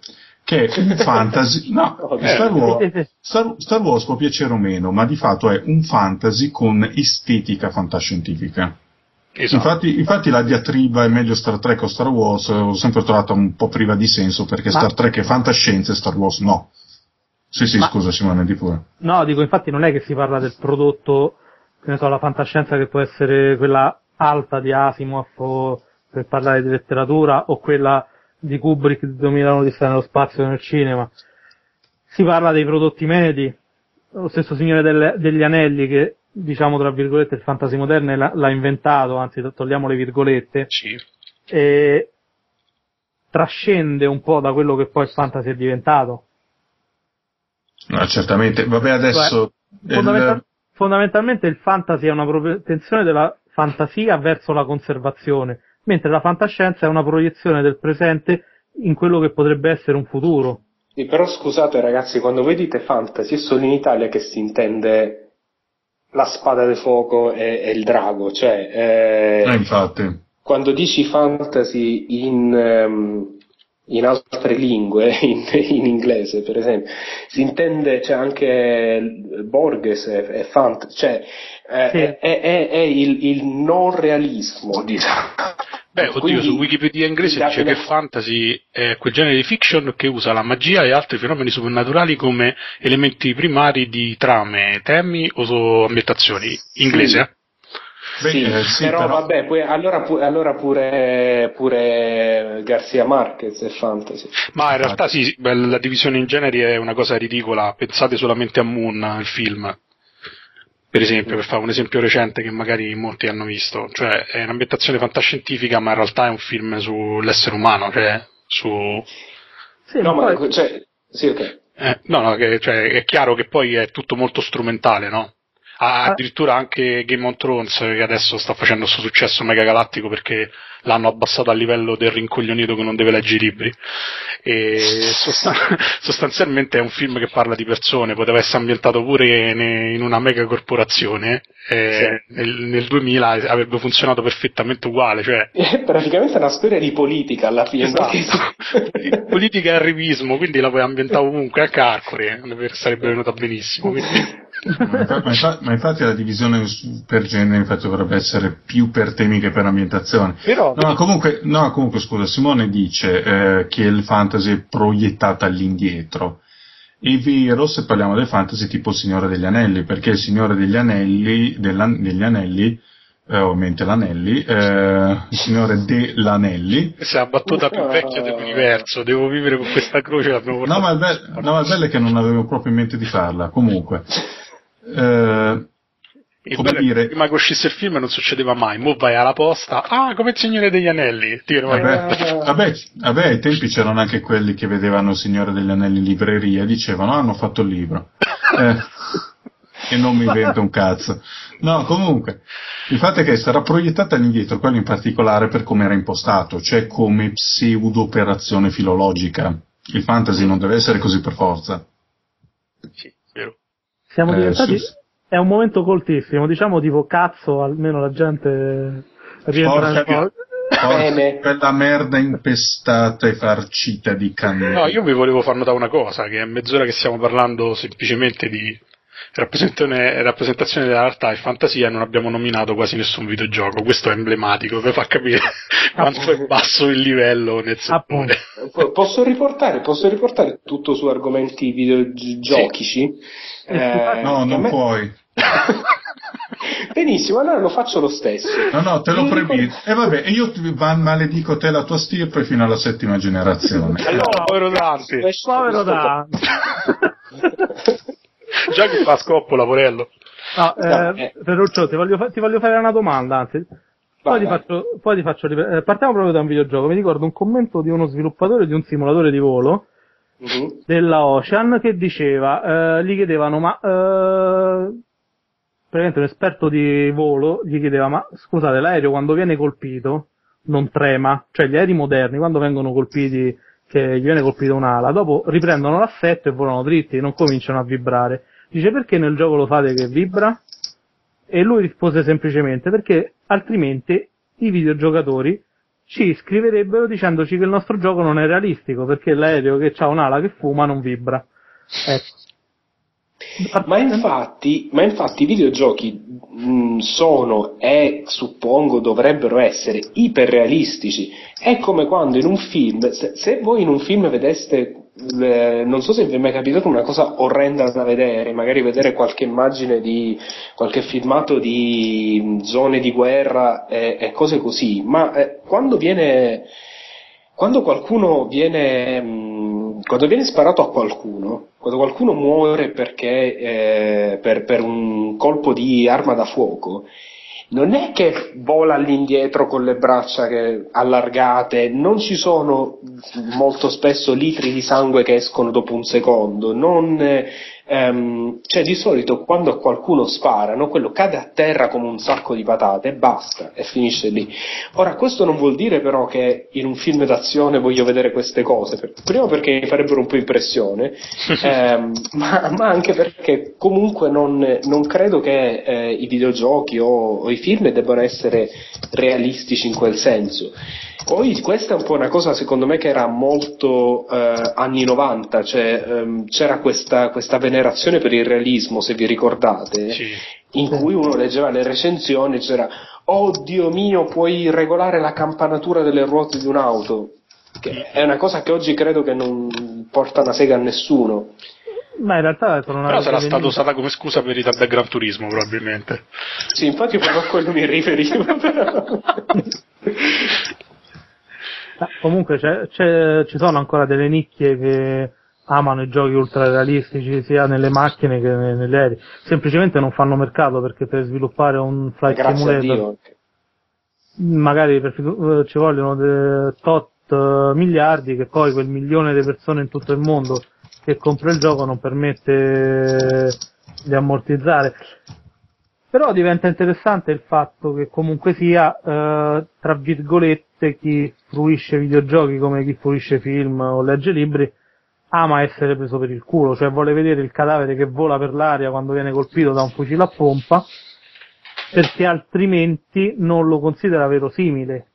che è un fantasy, no, Star Wars, Star, Star Wars può piacere o meno, ma di fatto è un fantasy con estetica fantascientifica. Esatto. Infatti, infatti, la diatriba è meglio Star Trek o Star Wars ho sempre trovato un po' priva di senso perché ma... Star Trek è fantascienza e Star Wars no. Sì, sì, ma... scusa Simone, di pure. No, dico, infatti non è che si parla del prodotto, che ne so, la fantascienza che può essere quella alta di Asimov o per parlare di letteratura o quella di Kubrick di 2001 di stare nello spazio nel cinema. Si parla dei prodotti medi, lo stesso Signore delle, degli Anelli che diciamo tra virgolette il fantasy moderno l'ha, l'ha inventato, anzi togliamo le virgolette, sì. e trascende un po' da quello che poi il fantasy è diventato. No, certamente. Vabbè, adesso... Cioè, fondamental- il... Fondamentalmente il fantasy è una propensione della fantasia verso la conservazione mentre la fantascienza è una proiezione del presente in quello che potrebbe essere un futuro. Sì, però scusate ragazzi, quando voi dite fantasy è solo in Italia che si intende la spada di fuoco e, e il drago, cioè... Eh, eh, infatti. Quando dici fantasy in... Um, in altre lingue, in, in, inglese per esempio, si intende, c'è anche Borges e, Fant, cioè eh, sì. è, è, è, il, il non realismo, diciamo. Beh, oddio, Quindi, su Wikipedia inglese dice che fantasy è quel genere di fiction che usa la magia e altri fenomeni soprannaturali come elementi primari di trame, temi o ambientazioni. Inglese, eh? Beh, sì, eh, sì, però, però, vabbè, poi, allora, pu- allora pure, pure, Garcia Marquez è fantasy. Ma in realtà sì, la divisione in generi è una cosa ridicola, pensate solamente a Moon, il film per esempio, per fare un esempio recente che magari molti hanno visto, cioè è un'ambientazione fantascientifica, ma in realtà è un film sull'essere umano, cioè su. Sì, no, ma poi... cioè, sì, ok. Eh, no, no, che, cioè, è chiaro che poi è tutto molto strumentale, no? Ah, addirittura anche Game of Thrones che adesso sta facendo questo successo mega galattico perché l'hanno abbassato a livello del rincoglionito che non deve leggere i libri e sostan- sostanzialmente è un film che parla di persone poteva essere ambientato pure in una mega corporazione e sì. nel, nel, 2000 avrebbe funzionato perfettamente uguale cioè... è praticamente una storia di politica alla fine esatto. politica e arrivismo quindi la puoi ambientare ovunque a Carcore sarebbe venuta benissimo quindi ma, infatti, ma, infatti, la divisione per genere infatti dovrebbe essere più per temi che per ambientazione. Però, no, comunque, no, comunque, scusa, Simone dice eh, che il fantasy è proiettato all'indietro. È vero se parliamo del fantasy tipo il Signore degli Anelli, perché il Signore degli Anelli, degli Anelli eh, ovviamente l'Anelli, eh, il Signore dell'Anelli. Questa è la battuta più vecchia dell'universo, devo vivere con questa croce. No ma, be- no, ma il bello è che non avevo proprio in mente di farla. Comunque, eh, come dire... prima che uscisse il film non succedeva mai, mo vai alla posta, ah, come il Signore degli Anelli. Tiro, vabbè, vabbè, vabbè, ai tempi c'erano anche quelli che vedevano il Signore degli Anelli in libreria e dicevano, ah, hanno fatto il libro. Eh, e non mi invento un cazzo. No, comunque, il fatto è che sarà proiettata all'indietro, quello in particolare per come era impostato, cioè come pseudo-operazione filologica. Il fantasy non deve essere così per forza. Sì. Siamo eh, diventati... Su... È un momento coltissimo, diciamo tipo cazzo, almeno la gente rientra nel po'. Quella merda impestata e farcita di cannone. No, io vi volevo far notare una cosa, che è mezz'ora che stiamo parlando semplicemente di rappresentazione, rappresentazione della realtà e fantasia non abbiamo nominato quasi nessun videogioco, questo è emblematico per far capire quanto è basso il livello nel settore. Posso riportare, posso riportare tutto su argomenti videogiochici? Sì. Eh, no, non me... puoi. Benissimo, allora lo faccio lo stesso. No, no, te lo proibito. E vabbè, io ti maledico te la tua stirpe fino alla settima generazione. allora, povero Dante. Povero Dante. Già che fa scoppola, Porello. No, eh, Ferruccio, ti voglio, fa- ti voglio, fare una domanda, anzi. Poi, ti faccio, poi ti faccio, eh, partiamo proprio da un videogioco. Mi ricordo un commento di uno sviluppatore di un simulatore di volo uh-huh. della Ocean che diceva, eh, gli chiedevano, ma eh, praticamente un esperto di volo gli chiedeva, ma scusate, l'aereo quando viene colpito non trema? Cioè gli aerei moderni quando vengono colpiti che gli viene colpita un'ala, dopo riprendono l'assetto e volano dritti, non cominciano a vibrare. Dice perché nel gioco lo fate che vibra? E lui rispose semplicemente perché altrimenti i videogiocatori ci scriverebbero dicendoci che il nostro gioco non è realistico perché l'aereo che ha un'ala che fuma non vibra. Ecco. Ma infatti, ma infatti i videogiochi mh, sono e suppongo dovrebbero essere iperrealistici. È come quando in un film, se, se voi in un film vedeste eh, non so se vi è mai capitato una cosa orrenda da vedere, magari vedere qualche immagine di qualche filmato di zone di guerra e, e cose così, ma eh, quando viene quando qualcuno viene mh, quando viene sparato a qualcuno quando qualcuno muore perché, eh, per, per un colpo di arma da fuoco, non è che vola all'indietro con le braccia allargate, non ci sono molto spesso litri di sangue che escono dopo un secondo, non, ehm, cioè di solito quando qualcuno spara, no, quello cade a terra come un sacco di patate e basta, e finisce lì. Ora, questo non vuol dire però che in un film d'azione voglio vedere queste cose, prima perché mi farebbero un po' impressione, ehm, ma, ma, anche perché comunque non, non credo che eh, i videogiochi o, o i film debbano essere realistici in quel senso. Poi questa è un po' una cosa secondo me che era molto eh, anni 90, cioè ehm, c'era questa, questa, venerazione per il realismo, se vi ricordate, sì. in cui uno leggeva le recensioni, c'era oh Dio mio, puoi regolare la campanatura delle ruote di un'auto, che è una cosa che oggi credo che non porta una sega a nessuno. Ma in realtà non Però sarà stata usata come scusa per i del Gran Turismo, probabilmente. Sì, infatti proprio a quello mi riferivo. comunque c'è, c'è, ci sono ancora delle nicchie che amano i giochi ultra realistici sia nelle macchine che negli aerei. Semplicemente non fanno mercato perché per sviluppare un flight Grazie simulator magari per, eh, ci vogliono de, tot uh, miliardi che poi quel milione di persone in tutto il mondo che compra il gioco non permette di ammortizzare. Però diventa interessante il fatto che comunque sia, eh, tra virgolette, chi fruisce videogiochi come chi fruisce film o legge libri, ama essere preso per il culo, cioè vuole vedere il cadavere che vola per l'aria quando viene colpito da un fucile a pompa, perché altrimenti non lo considera verosimile.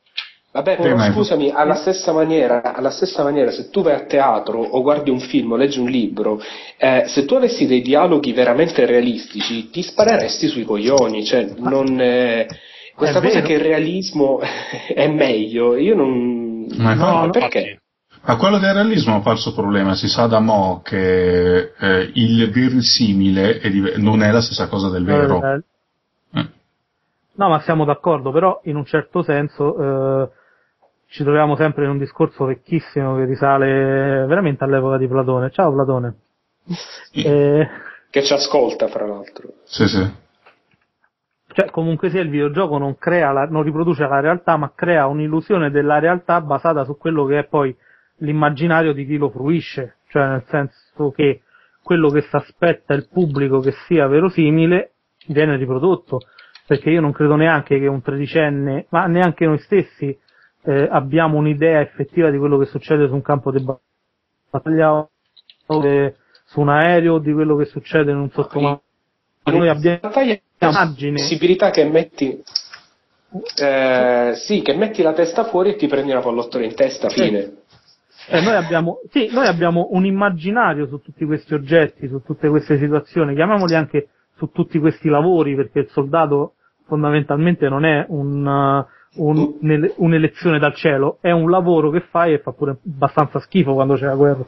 Vabbè, però scusami, alla stessa, maniera, alla stessa maniera, se tu vai a teatro o guardi un film o leggi un libro, eh, se tu avessi dei dialoghi veramente realistici, ti spareresti sui coglioni, cioè non... Eh, questa cosa che il realismo è meglio, io non... Ma no, no, perché? A quello del realismo è un falso problema, si sa da mo' che eh, il verosimile div- non è la stessa cosa del vero. Eh. eh. No, ma siamo d'accordo, però in un certo senso eh, ci troviamo sempre in un discorso vecchissimo che risale veramente all'epoca di Platone. Ciao Platone. e... Che ci ascolta, fra l'altro. Sì, sì. Cioè, comunque sia, il videogioco non, crea la, non riproduce la realtà, ma crea un'illusione della realtà basata su quello che è poi l'immaginario di chi lo fruisce. Cioè, nel senso che quello che si aspetta il pubblico che sia verosimile viene riprodotto. Perché io non credo neanche che un tredicenne, ma neanche noi stessi, eh, abbiamo un'idea effettiva di quello che succede su un campo di battaglia o su un aereo di quello che succede in un sottomarino. Noi abbiamo immagine. possibilità che metti eh, sì, che metti la testa fuori e ti prendi una pallottola in testa, fine. Eh, noi, abbiamo, sì, noi abbiamo un immaginario su tutti questi oggetti, su tutte queste situazioni, chiamiamoli anche su tutti questi lavori, perché il soldato fondamentalmente non è un, un, un'elezione dal cielo, è un lavoro che fai e fa pure abbastanza schifo quando c'è la guerra.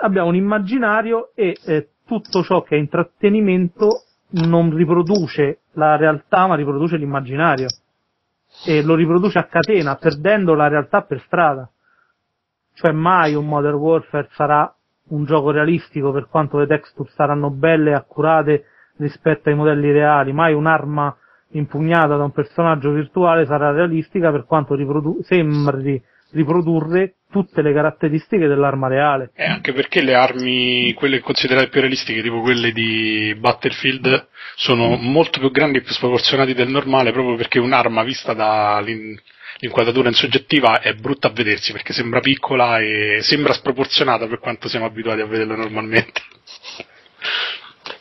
Abbiamo un immaginario e eh, tutto ciò che è intrattenimento non riproduce la realtà ma riproduce l'immaginario e lo riproduce a catena perdendo la realtà per strada. Cioè mai un Modern Warfare sarà un gioco realistico per quanto le texture saranno belle e accurate rispetto ai modelli reali, mai un'arma impugnata da un personaggio virtuale sarà realistica per quanto riprodu- sembri riprodurre tutte le caratteristiche dell'arma reale. E anche perché le armi, quelle considerate più realistiche, tipo quelle di Battlefield, sono mm. molto più grandi e più sproporzionate del normale proprio perché un'arma vista dall'inquadratura in soggettiva è brutta a vedersi perché sembra piccola e sembra sproporzionata per quanto siamo abituati a vederla normalmente.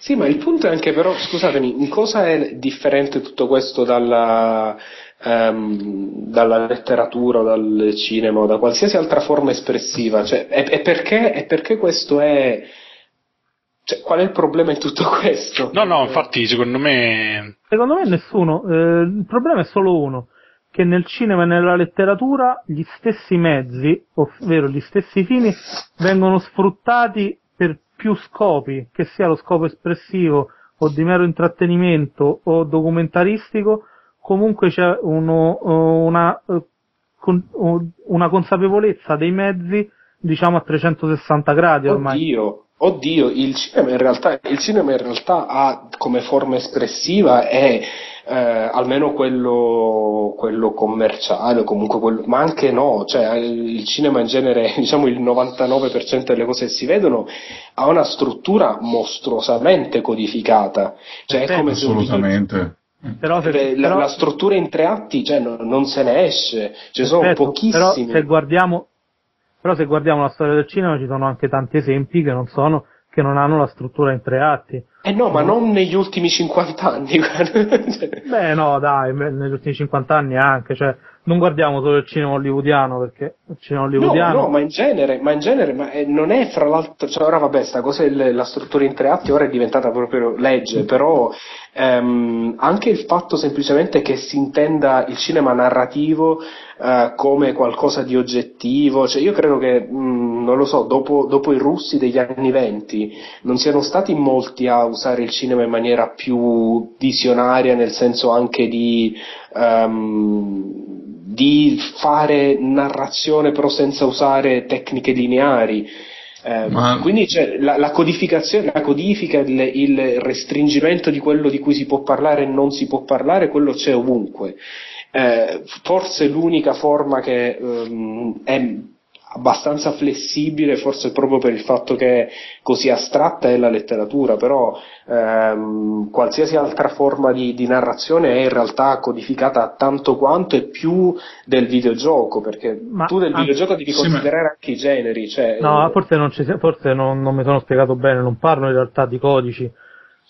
Sì, ma il punto è anche però, scusatemi, in cosa è differente tutto questo dalla, um, dalla letteratura o dal cinema o da qualsiasi altra forma espressiva? Cioè, è, è, perché, è perché questo è... Cioè, qual è il problema in tutto questo? No, no, infatti secondo me... Secondo me nessuno. Eh, il problema è solo uno che nel cinema e nella letteratura gli stessi mezzi, ovvero gli stessi fini, vengono sfruttati più scopi, che sia lo scopo espressivo o di mero intrattenimento o documentaristico, comunque c'è uno, una, una consapevolezza dei mezzi, diciamo a 360 gradi ormai. Oddio, oddio, il cinema in realtà, il cinema in realtà ha come forma espressiva è eh, almeno quello, quello commerciale, comunque quello, ma anche no, cioè il cinema in genere, diciamo il 99% delle cose che si vedono ha una struttura mostruosamente codificata, cioè è come assolutamente. Se però se, la, però, la, struttura in tre atti cioè, no, non se ne esce, ci sono certo, pochissimi. Però se, guardiamo, però se guardiamo la storia del cinema ci sono anche tanti esempi che non sono che non hanno la struttura in tre atti. Eh no, ma non negli ultimi 50 anni. Beh no, dai, negli ultimi 50 anni anche, cioè non guardiamo solo il cinema hollywoodiano perché il cinema hollywoodiano no, no ma in genere ma in genere ma eh, non è fra l'altro cioè ora vabbè sta cosa è la struttura in tre atti ora è diventata proprio legge però ehm, anche il fatto semplicemente che si intenda il cinema narrativo eh, come qualcosa di oggettivo cioè io credo che mh, mm, non lo so dopo, dopo i russi degli anni venti non siano stati molti a usare il cinema in maniera più visionaria nel senso anche di um, di fare narrazione però senza usare tecniche lineari. Eh, Ma... Quindi la, la, codificazione, la codifica, il, il, restringimento di quello di cui si può parlare e non si può parlare, quello c'è ovunque. Eh, forse l'unica forma che um, è abbastanza flessibile, forse proprio per il fatto che è così astratta è la letteratura, però ehm, qualsiasi altra forma di, di, narrazione è in realtà codificata tanto quanto e più del videogioco, perché Ma tu del videogioco devi considerare sì, anche i generi. Cioè, no, eh, forse, non, ci, forse non, non, mi sono spiegato bene, non parlo in realtà di codici,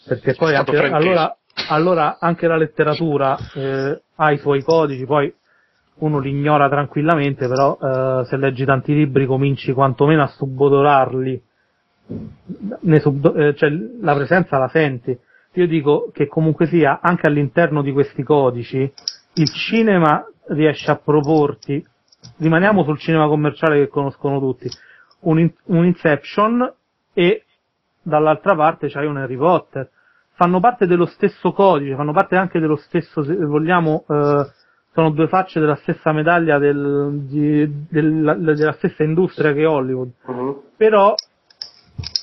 perché poi anche, allora, allora, anche la letteratura eh, ha i suoi codici, poi uno li ignora tranquillamente, però eh, se leggi tanti libri cominci quantomeno a subodorarli, sub- eh, cioè la presenza la senti. Io dico che comunque sia, anche all'interno di questi codici, il cinema riesce a proporti, rimaniamo sul cinema commerciale che conoscono tutti, un, in- un Inception e dall'altra parte c'hai un Harry Potter. Fanno parte dello stesso codice, fanno parte anche dello stesso, se vogliamo, eh, sono due facce della stessa medaglia del, di, della, della, stessa industria che Hollywood. Uh-huh. Però.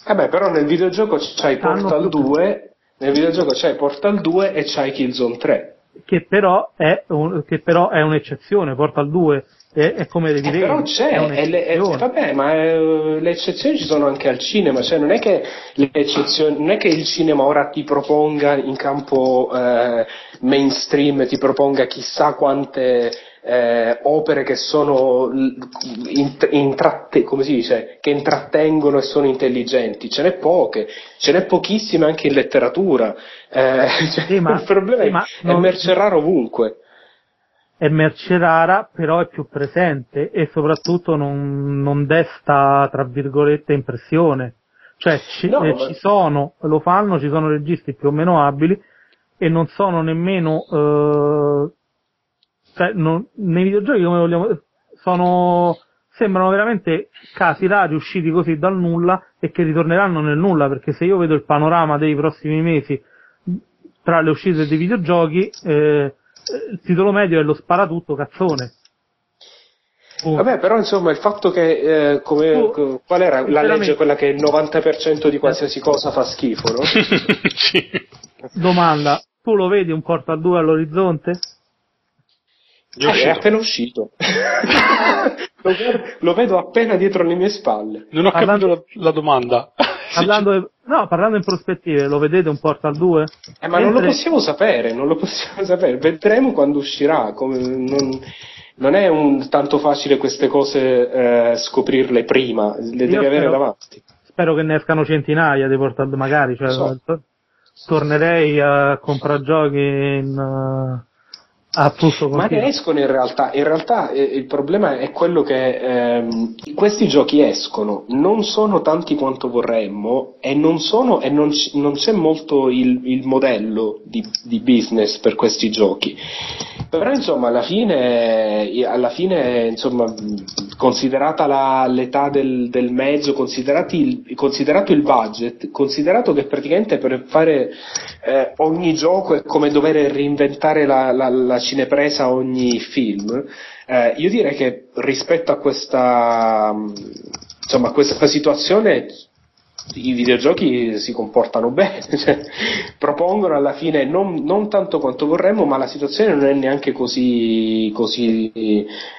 Eh però nel videogioco c'hai Portal 2, nel videogioco c'hai Portal 2 e c'hai Killzone 3. Che però è, un, che però è un'eccezione, Portal 2 è, è come devi eh, Però c'è, è è, vabbè, ma eh, le eccezioni ci sono anche al cinema, cioè non è che non è che il cinema ora ti proponga in campo eh, mainstream, ti proponga chissà quante eh, opere che sono intratte, come si dice, che intrattengono e sono intelligenti, ce n'è poche, ce n'è pochissime anche in letteratura, eh, cioè, sì, ma, il problema sì, è, ma è merce raro ovunque. È merce rara, però è più presente e soprattutto non, non desta, tra virgolette, impressione. Cioè ci, no, eh, ma... ci sono, lo fanno, ci sono registi più o meno abili e non sono nemmeno, eh, cioè non, nei videogiochi come vogliamo, sono, sembrano veramente casi rari usciti così dal nulla e che ritorneranno nel nulla, perché se io vedo il panorama dei prossimi mesi tra le uscite dei videogiochi, eh, il titolo medio è lo sparatutto cazzone. Oh. Vabbè, però insomma il fatto che eh, come, oh, qual era la legge quella che il 90% di qualsiasi cosa fa schifo, no? sì. Domanda, tu lo vedi un Portal 2 all'orizzonte? Eh, è appena uscito. lo, vedo, lo, vedo, appena dietro le mie spalle. Non ho parlando, capito la, la domanda. Parlando, no, parlando in prospettive, lo vedete un Portal 2? Eh, ma Mentre... non lo possiamo sapere, non lo possiamo sapere. Vedremo quando uscirà. Come, non, non, è un, tanto facile queste cose eh, scoprirle prima, le Io devi spero, avere davanti. Spero che ne escano centinaia di Portal 2, magari. Cioè, so. Tornerei a comprare giochi in... Uh Appunto, ma ne escono in realtà. In realtà eh, il problema è quello che ehm, questi giochi escono, non sono tanti quanto vorremmo e non, sono, e non, non c'è molto il, il modello di, di, business per questi giochi. Però insomma alla fine, alla fine insomma, considerata la, l'età del, del mezzo, il, considerato il budget, considerato che praticamente per fare eh, ogni gioco è come dover reinventare la, la, la cinepresa ogni film, eh, io direi che rispetto a questa, insomma, questa situazione i videogiochi si comportano bene, cioè, propongono alla fine non, non, tanto quanto vorremmo, ma la situazione non è neanche così, così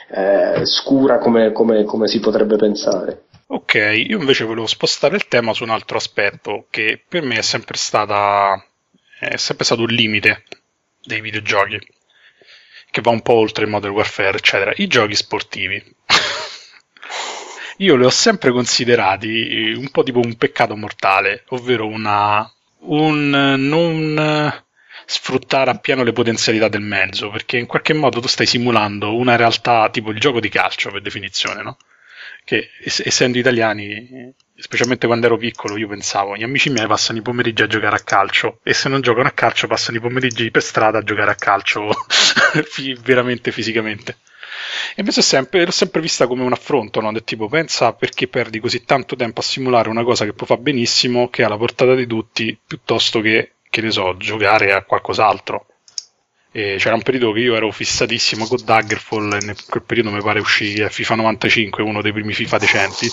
eh, scura come, come, come si potrebbe pensare. Ok, io invece volevo spostare il tema su un altro aspetto che per me è sempre stata è sempre stato un limite dei videogiochi che va un po' oltre il Modern Warfare, eccetera. I giochi sportivi. Io li ho sempre considerati un po' tipo un peccato mortale, ovvero una, un non sfruttare appieno le potenzialità del mezzo, perché in qualche modo tu stai simulando una realtà tipo il gioco di calcio per definizione, no? Che essendo italiani specialmente quando ero piccolo, io pensavo, gli amici miei passano i pomeriggi a giocare a calcio e se non giocano a calcio passano i pomeriggi per strada a giocare a calcio veramente fisicamente. E invece sempre, l'ho sempre vista come un affronto, no? del tipo pensa perché perdi così tanto tempo a simulare una cosa che può fare benissimo, che è alla portata di tutti, piuttosto che, che ne so, giocare a qualcos'altro. E c'era un periodo che io ero fissatissimo con Daggerfall e in quel periodo mi pare uscì FIFA 95, uno dei primi FIFA decenti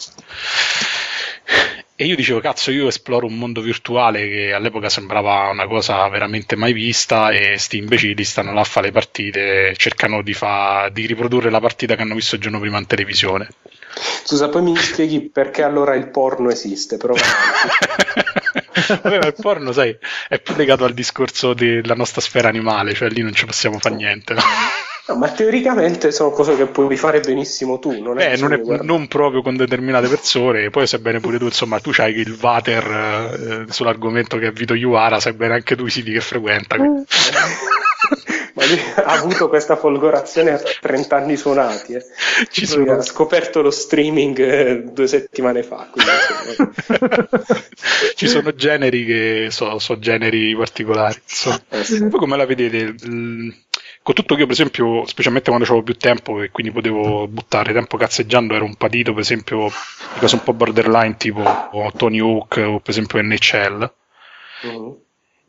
e io dicevo, cazzo, io esploro un mondo virtuale che all'epoca sembrava una cosa veramente mai vista e sti imbecilli stanno là a fare le partite, cercano di, fa, di riprodurre la partita che hanno visto il giorno prima in televisione. Scusa, poi mi spieghi perché allora il porno esiste, però... Vabbè, il porno, sai, è più legato al discorso della nostra sfera animale, cioè lì non ci possiamo fare niente. No? No, ma teoricamente sono cose che puoi fare benissimo tu, non è, eh, non, è non, proprio con determinate persone, poi sebbene pure tu, insomma, tu c'hai il vater eh, sull'argomento che è Vito Iuara, sebbene anche tu i siti che frequenta. ma lui ha avuto questa folgorazione a 30 anni suonati. Eh. Ci sono... Ha scoperto lo streaming eh, due settimane fa. Quindi, Ci sono generi che sono so generi particolari. So. Eh, sì. Poi come la vedete? Con tutto che io, per esempio, specialmente quando avevo più tempo e quindi potevo buttare tempo cazzeggiando, ero un patito, per esempio, di cose un po' borderline, tipo Tony Hawk o per esempio NHL. Mm-hmm.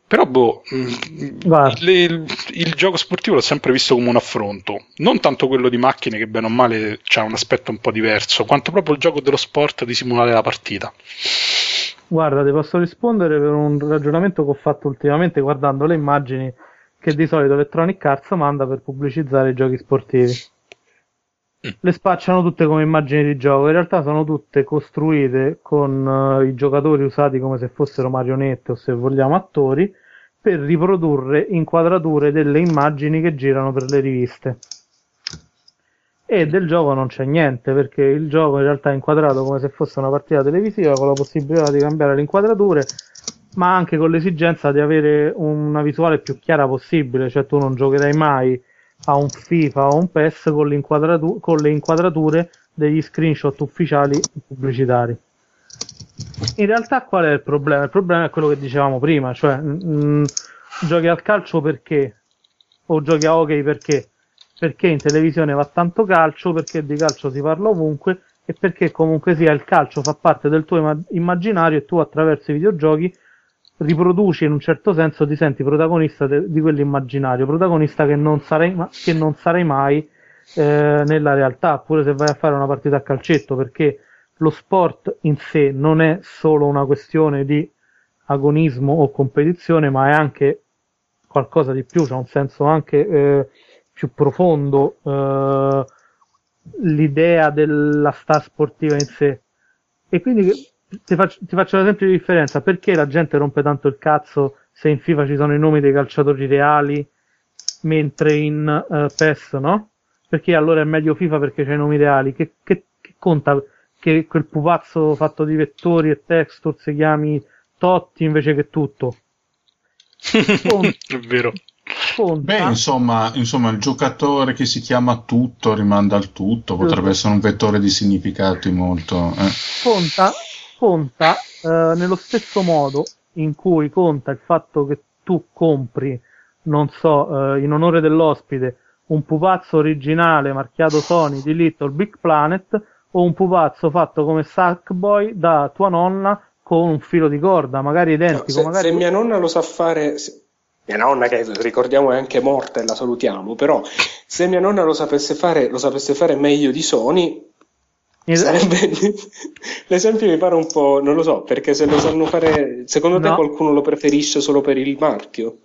Però, boh, mm, le, il, il, gioco sportivo l'ho sempre visto come un affronto. Non tanto quello di macchine, che bene o male ha un aspetto un po' diverso, quanto proprio il gioco dello sport di simulare la partita. Guarda, ti posso rispondere per un ragionamento che ho fatto ultimamente guardando le immagini che di solito Electronic Arts manda per pubblicizzare i giochi sportivi. Mm. Le spacciano tutte come immagini di gioco, in realtà sono tutte costruite con uh, i giocatori usati come se fossero marionette o se vogliamo attori per riprodurre inquadrature delle immagini che girano per le riviste. E del gioco non c'è niente perché il gioco in realtà è inquadrato come se fosse una partita televisiva con la possibilità di cambiare le inquadrature ma anche con l'esigenza di avere una visuale più chiara possibile, cioè tu non giocherai mai a un FIFA o un PES con, l'inquadratu- con le inquadrature degli screenshot ufficiali pubblicitari. In realtà qual è il problema? Il problema è quello che dicevamo prima, cioè mh, giochi al calcio perché? O giochi a hockey perché? Perché in televisione va tanto calcio, perché di calcio si parla ovunque e perché comunque sia il calcio fa parte del tuo immaginario e tu attraverso i videogiochi riproduci in un certo senso, ti senti protagonista de- di quell'immaginario, protagonista che non sarai, ma- che non sarai mai eh, nella realtà, pure se vai a fare una partita a calcetto, perché lo sport in sé non è solo una questione di agonismo o competizione, ma è anche qualcosa di più, c'è un senso anche eh, più profondo eh, l'idea della star sportiva in sé. E quindi ti faccio, ti faccio un esempio di differenza, perché la gente rompe tanto il cazzo se in FIFA ci sono i nomi dei calciatori reali, mentre in uh, PES no? Perché allora è meglio FIFA perché c'è i nomi reali? Che, che, che conta che quel pupazzo fatto di vettori e texture si chiami Totti invece che tutto? è vero. Conta. Beh, insomma, insomma, il giocatore che si chiama tutto rimanda al tutto, potrebbe essere un vettore di significati molto. Eh. Conta, conta eh, nello stesso modo in cui conta il fatto che tu compri, non so, eh, in onore dell'ospite, un pupazzo originale marchiato Sony di Little Big Planet o un pupazzo fatto come Sackboy da tua nonna con un filo di corda, magari identico. No, se, magari... se, mia nonna lo sa fare, se, mia nonna che ricordiamo è anche morta e la salutiamo, però se mia nonna lo sapesse fare, lo sapesse fare meglio di Sony, Sarebbe... L'esempio mi pare un po', non lo so, perché se lo sanno fare, secondo te qualcuno lo preferisce solo per il marchio?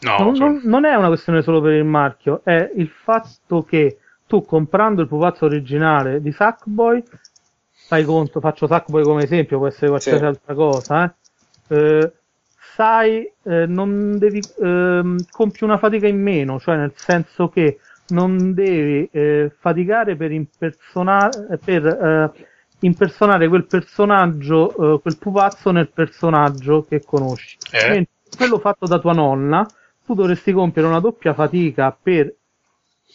No, non, non, non, è una questione solo per il marchio, è il fatto che tu comprando il pupazzo originale di Sackboy, fai conto, faccio Sackboy come esempio, può essere qualsiasi sì. altra cosa, eh, eh, sai, eh, non devi, ehm, compi una fatica in meno, cioè nel senso che non devi eh, faticare per, impersonare, per eh, impersonare quel personaggio, eh, quel pupazzo nel personaggio che conosci. Eh? Mentre quello fatto da tua nonna, tu dovresti compiere una doppia fatica per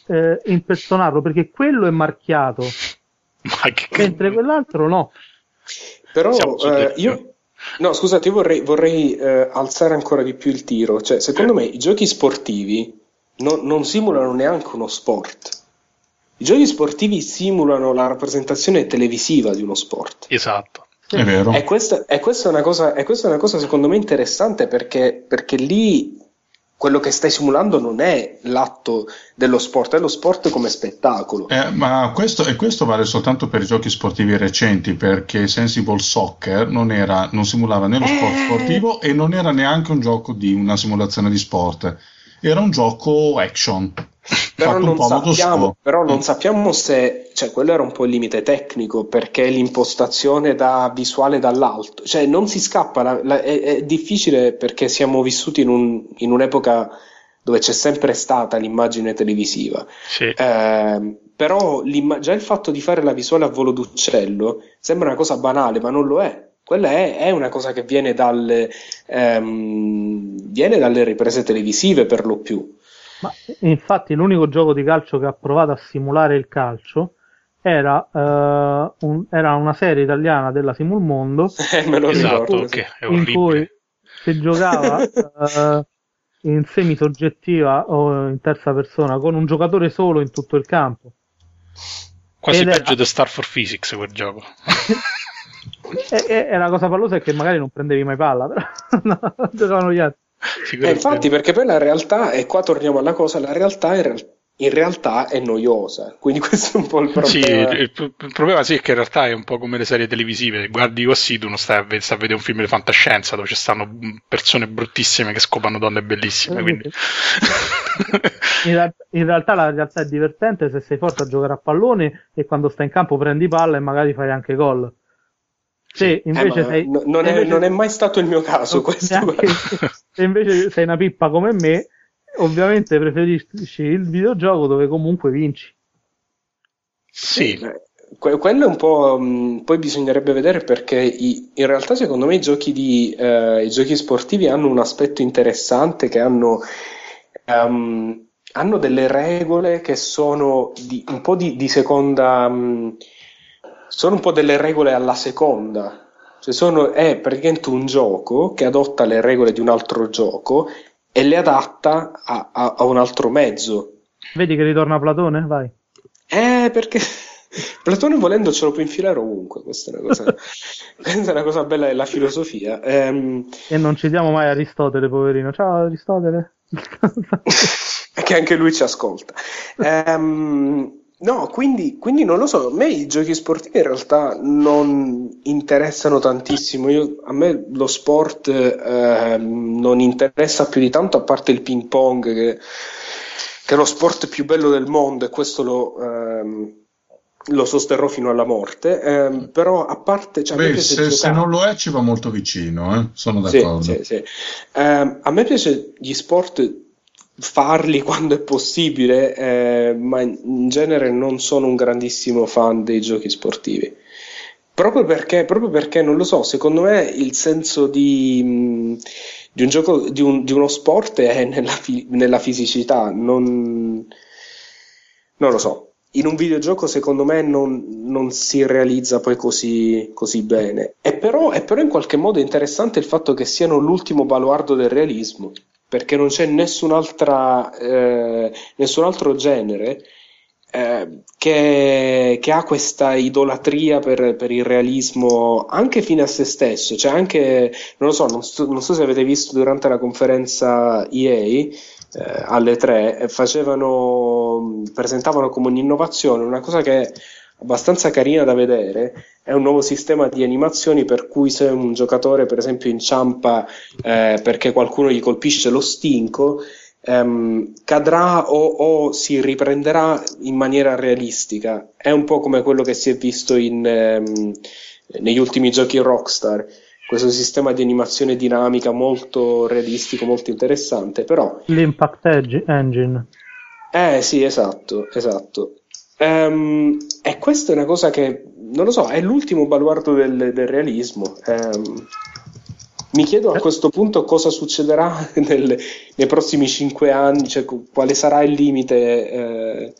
eh, impersonarlo, perché quello è marchiato, mentre quell'altro no. Però eh, io... No, scusate, io vorrei, vorrei eh, alzare ancora di più il tiro. Cioè, secondo me i giochi sportivi non, non simulano neanche uno sport. I giochi sportivi simulano la rappresentazione televisiva di uno sport. Esatto. È vero. E questa, e questa, è, una cosa, e questa è una cosa secondo me interessante perché, perché lì quello che stai simulando non è l'atto dello sport, è lo sport come spettacolo. Eh, ma questo, e questo vale soltanto per i giochi sportivi recenti, perché Sensible Soccer non, era, non simulava né lo sport eh... sportivo e non era neanche un gioco di una simulazione di sport era un gioco action. Però non, sappiamo, però non, sappiamo, se cioè, quello era un po' il limite tecnico perché l'impostazione da visuale dall'alto, cioè non si scappa, la, la, è, è, difficile perché siamo vissuti in, un, in, un'epoca dove c'è sempre stata l'immagine televisiva. Sì. Eh, però già il fatto di fare la visuale a volo d'uccello sembra una cosa banale, ma non lo è quella è, è, una cosa che viene dalle, ehm, viene dalle, riprese televisive per lo più. Ma infatti l'unico gioco di calcio che ha provato a simulare il calcio era, uh, un, era una serie italiana della Simulmondo eh, me lo esatto, okay, in cui si giocava uh, in semi-soggettiva o in terza persona con un giocatore solo in tutto il campo. Quasi Ed peggio era... di Star for Physics quel gioco. e, e, e, la cosa pallosa è che magari non prendevi mai palla, però no, giocavano gli altri. Eh, infatti, perché poi la realtà, e qua torniamo alla cosa, la realtà in, real- in, realtà è noiosa, quindi questo è un po' il problema. Sì, il, il, il, problema sì è che in realtà è un po' come le serie televisive, guardi così, tu non stai a, stai a vedere un film di fantascienza dove ci stanno persone bruttissime che scopano donne bellissime. Eh, quindi... in, ra- in, realtà la realtà è divertente se sei forte a giocare a pallone e quando stai in campo prendi palla e magari fai anche gol. Se invece eh, sei, non, è, invece, non, è, mai stato il mio caso questo. Neanche, se invece sei una pippa come me, ovviamente preferisci il videogioco dove comunque vinci. Sì. Eh, quello è un po'. Mh, mm, poi bisognerebbe vedere perché i, in realtà, secondo me, i giochi, di, eh, i giochi sportivi hanno un aspetto interessante che hanno. Um, hanno delle regole che sono di, un po' di, di seconda. Mh, mm, sono un po' delle regole alla seconda. Cioè sono, è praticamente un gioco che adotta le regole di un altro gioco e le adatta a, a, a un altro mezzo. Vedi che ritorna Platone? Vai. Eh, perché Platone volendo ce lo può infilare ovunque, questa è una cosa, questa è una cosa bella della filosofia. Ehm... E non citiamo mai Aristotele, poverino. Ciao Aristotele. che anche lui ci ascolta. Ehm, no, quindi, quindi, non lo so, a me i giochi sportivi in realtà non interessano tantissimo. Io, a me lo sport eh, non interessa più di tanto, a parte il ping pong che, che è lo sport più bello del mondo e questo lo... Ehm, lo sosterrò fino alla morte, ehm, però a parte... Cioè, Beh, a se, se, non lo è ci va molto vicino, eh? sono d'accordo. Sì, sì, sì. Eh, a me piace gli sport farli quando è possibile, eh, ma in genere non sono un grandissimo fan dei giochi sportivi. Proprio perché, proprio perché non lo so, secondo me il senso di, di un gioco, di, un, di, uno sport è nella, nella fisicità, non, non lo so in un videogioco secondo me non, non si realizza poi così, così bene. È però, è però, in qualche modo interessante il fatto che siano l'ultimo baluardo del realismo, perché non c'è nessun'altra, eh, nessun altro genere eh, che, che, ha questa idolatria per, per, il realismo anche fine a se stesso. Cioè anche, non lo so, non so, non so se avete visto durante la conferenza EA eh, alle tre facevano, presentavano come un'innovazione una cosa che abbastanza carina da vedere è un nuovo sistema di animazioni per cui se un giocatore per esempio inciampa eh, perché qualcuno gli colpisce lo stinco ehm, cadrà o, o, si riprenderà in maniera realistica è un po' come quello che si è visto in, ehm, negli ultimi giochi Rockstar questo sistema di animazione dinamica molto realistico, molto interessante, però... L'impact engine. Eh sì, esatto, esatto. Um, e questa è una cosa che, non lo so, è l'ultimo baluardo del, del realismo. Um, mi chiedo a questo punto cosa succederà nel, nei prossimi cinque anni, cioè quale sarà il limite... Eh,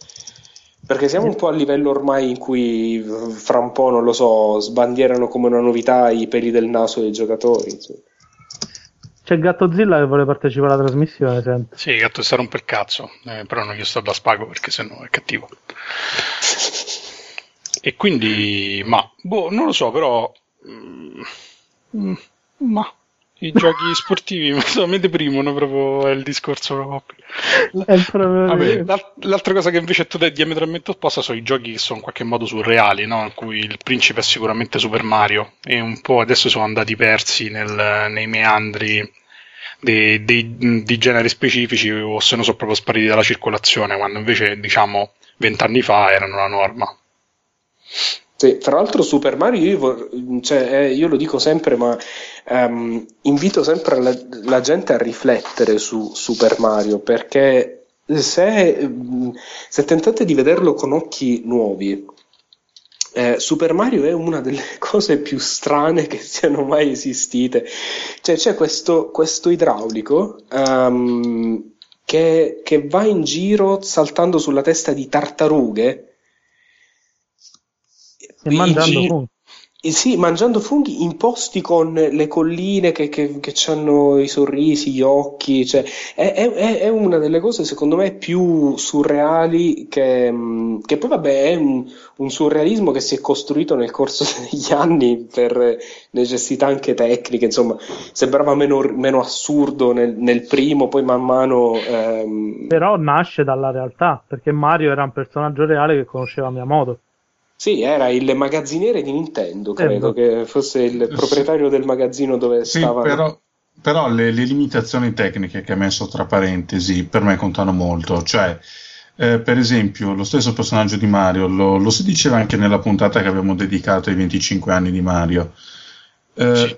perché siamo un po' a livello ormai in cui fra un po', non lo so, sbandierano come una novità i peli del naso dei giocatori. Insomma. C'è Gattozilla che vuole partecipare alla trasmissione, senti. Sì, Gatto si rompe il cazzo, eh, però non gli sto da spago perché sennò è cattivo. e quindi, ma, boh, non lo so, però... Mm, mm ma i giochi sportivi mi deprimono proprio è il discorso proprio. Vabbè, l'altra cosa che invece tu dai diametralmente opposta sono i giochi che sono in qualche modo surreali, no? in cui il principe è sicuramente Super Mario e un po' adesso sono andati persi nel, nei meandri di, di, di, generi specifici o se no sono proprio spariti dalla circolazione quando invece diciamo vent'anni fa erano la norma. Sì, tra l'altro Super Mario, io, cioè, eh, io lo dico sempre, ma um, invito sempre la, la, gente a riflettere su Super Mario, perché se, se tentate di vederlo con occhi nuovi, eh, Super Mario è una delle cose più strane che siano mai esistite. Cioè, c'è questo, questo idraulico um, che, che va in giro saltando sulla testa di tartarughe e mangiando gi- funghi. Sì, mangiando funghi in posti con le colline che, che, che hanno i sorrisi, gli occhi, cioè, è, è, è, una delle cose secondo me più surreali che, che poi vabbè è un, un, surrealismo che si è costruito nel corso degli anni per necessità anche tecniche, insomma sembrava meno, meno assurdo nel, nel, primo, poi man mano... Ehm... Però nasce dalla realtà, perché Mario era un personaggio reale che conosceva Miyamoto. Sì, era il magazziniere di Nintendo, credo eh, che fosse il proprietario del magazzino dove sì, stava. Però, però le, le, limitazioni tecniche che ha messo tra parentesi per me contano molto. Cioè, eh, per esempio, lo stesso personaggio di Mario, lo, lo, si diceva anche nella puntata che abbiamo dedicato ai 25 anni di Mario. Eh, sì.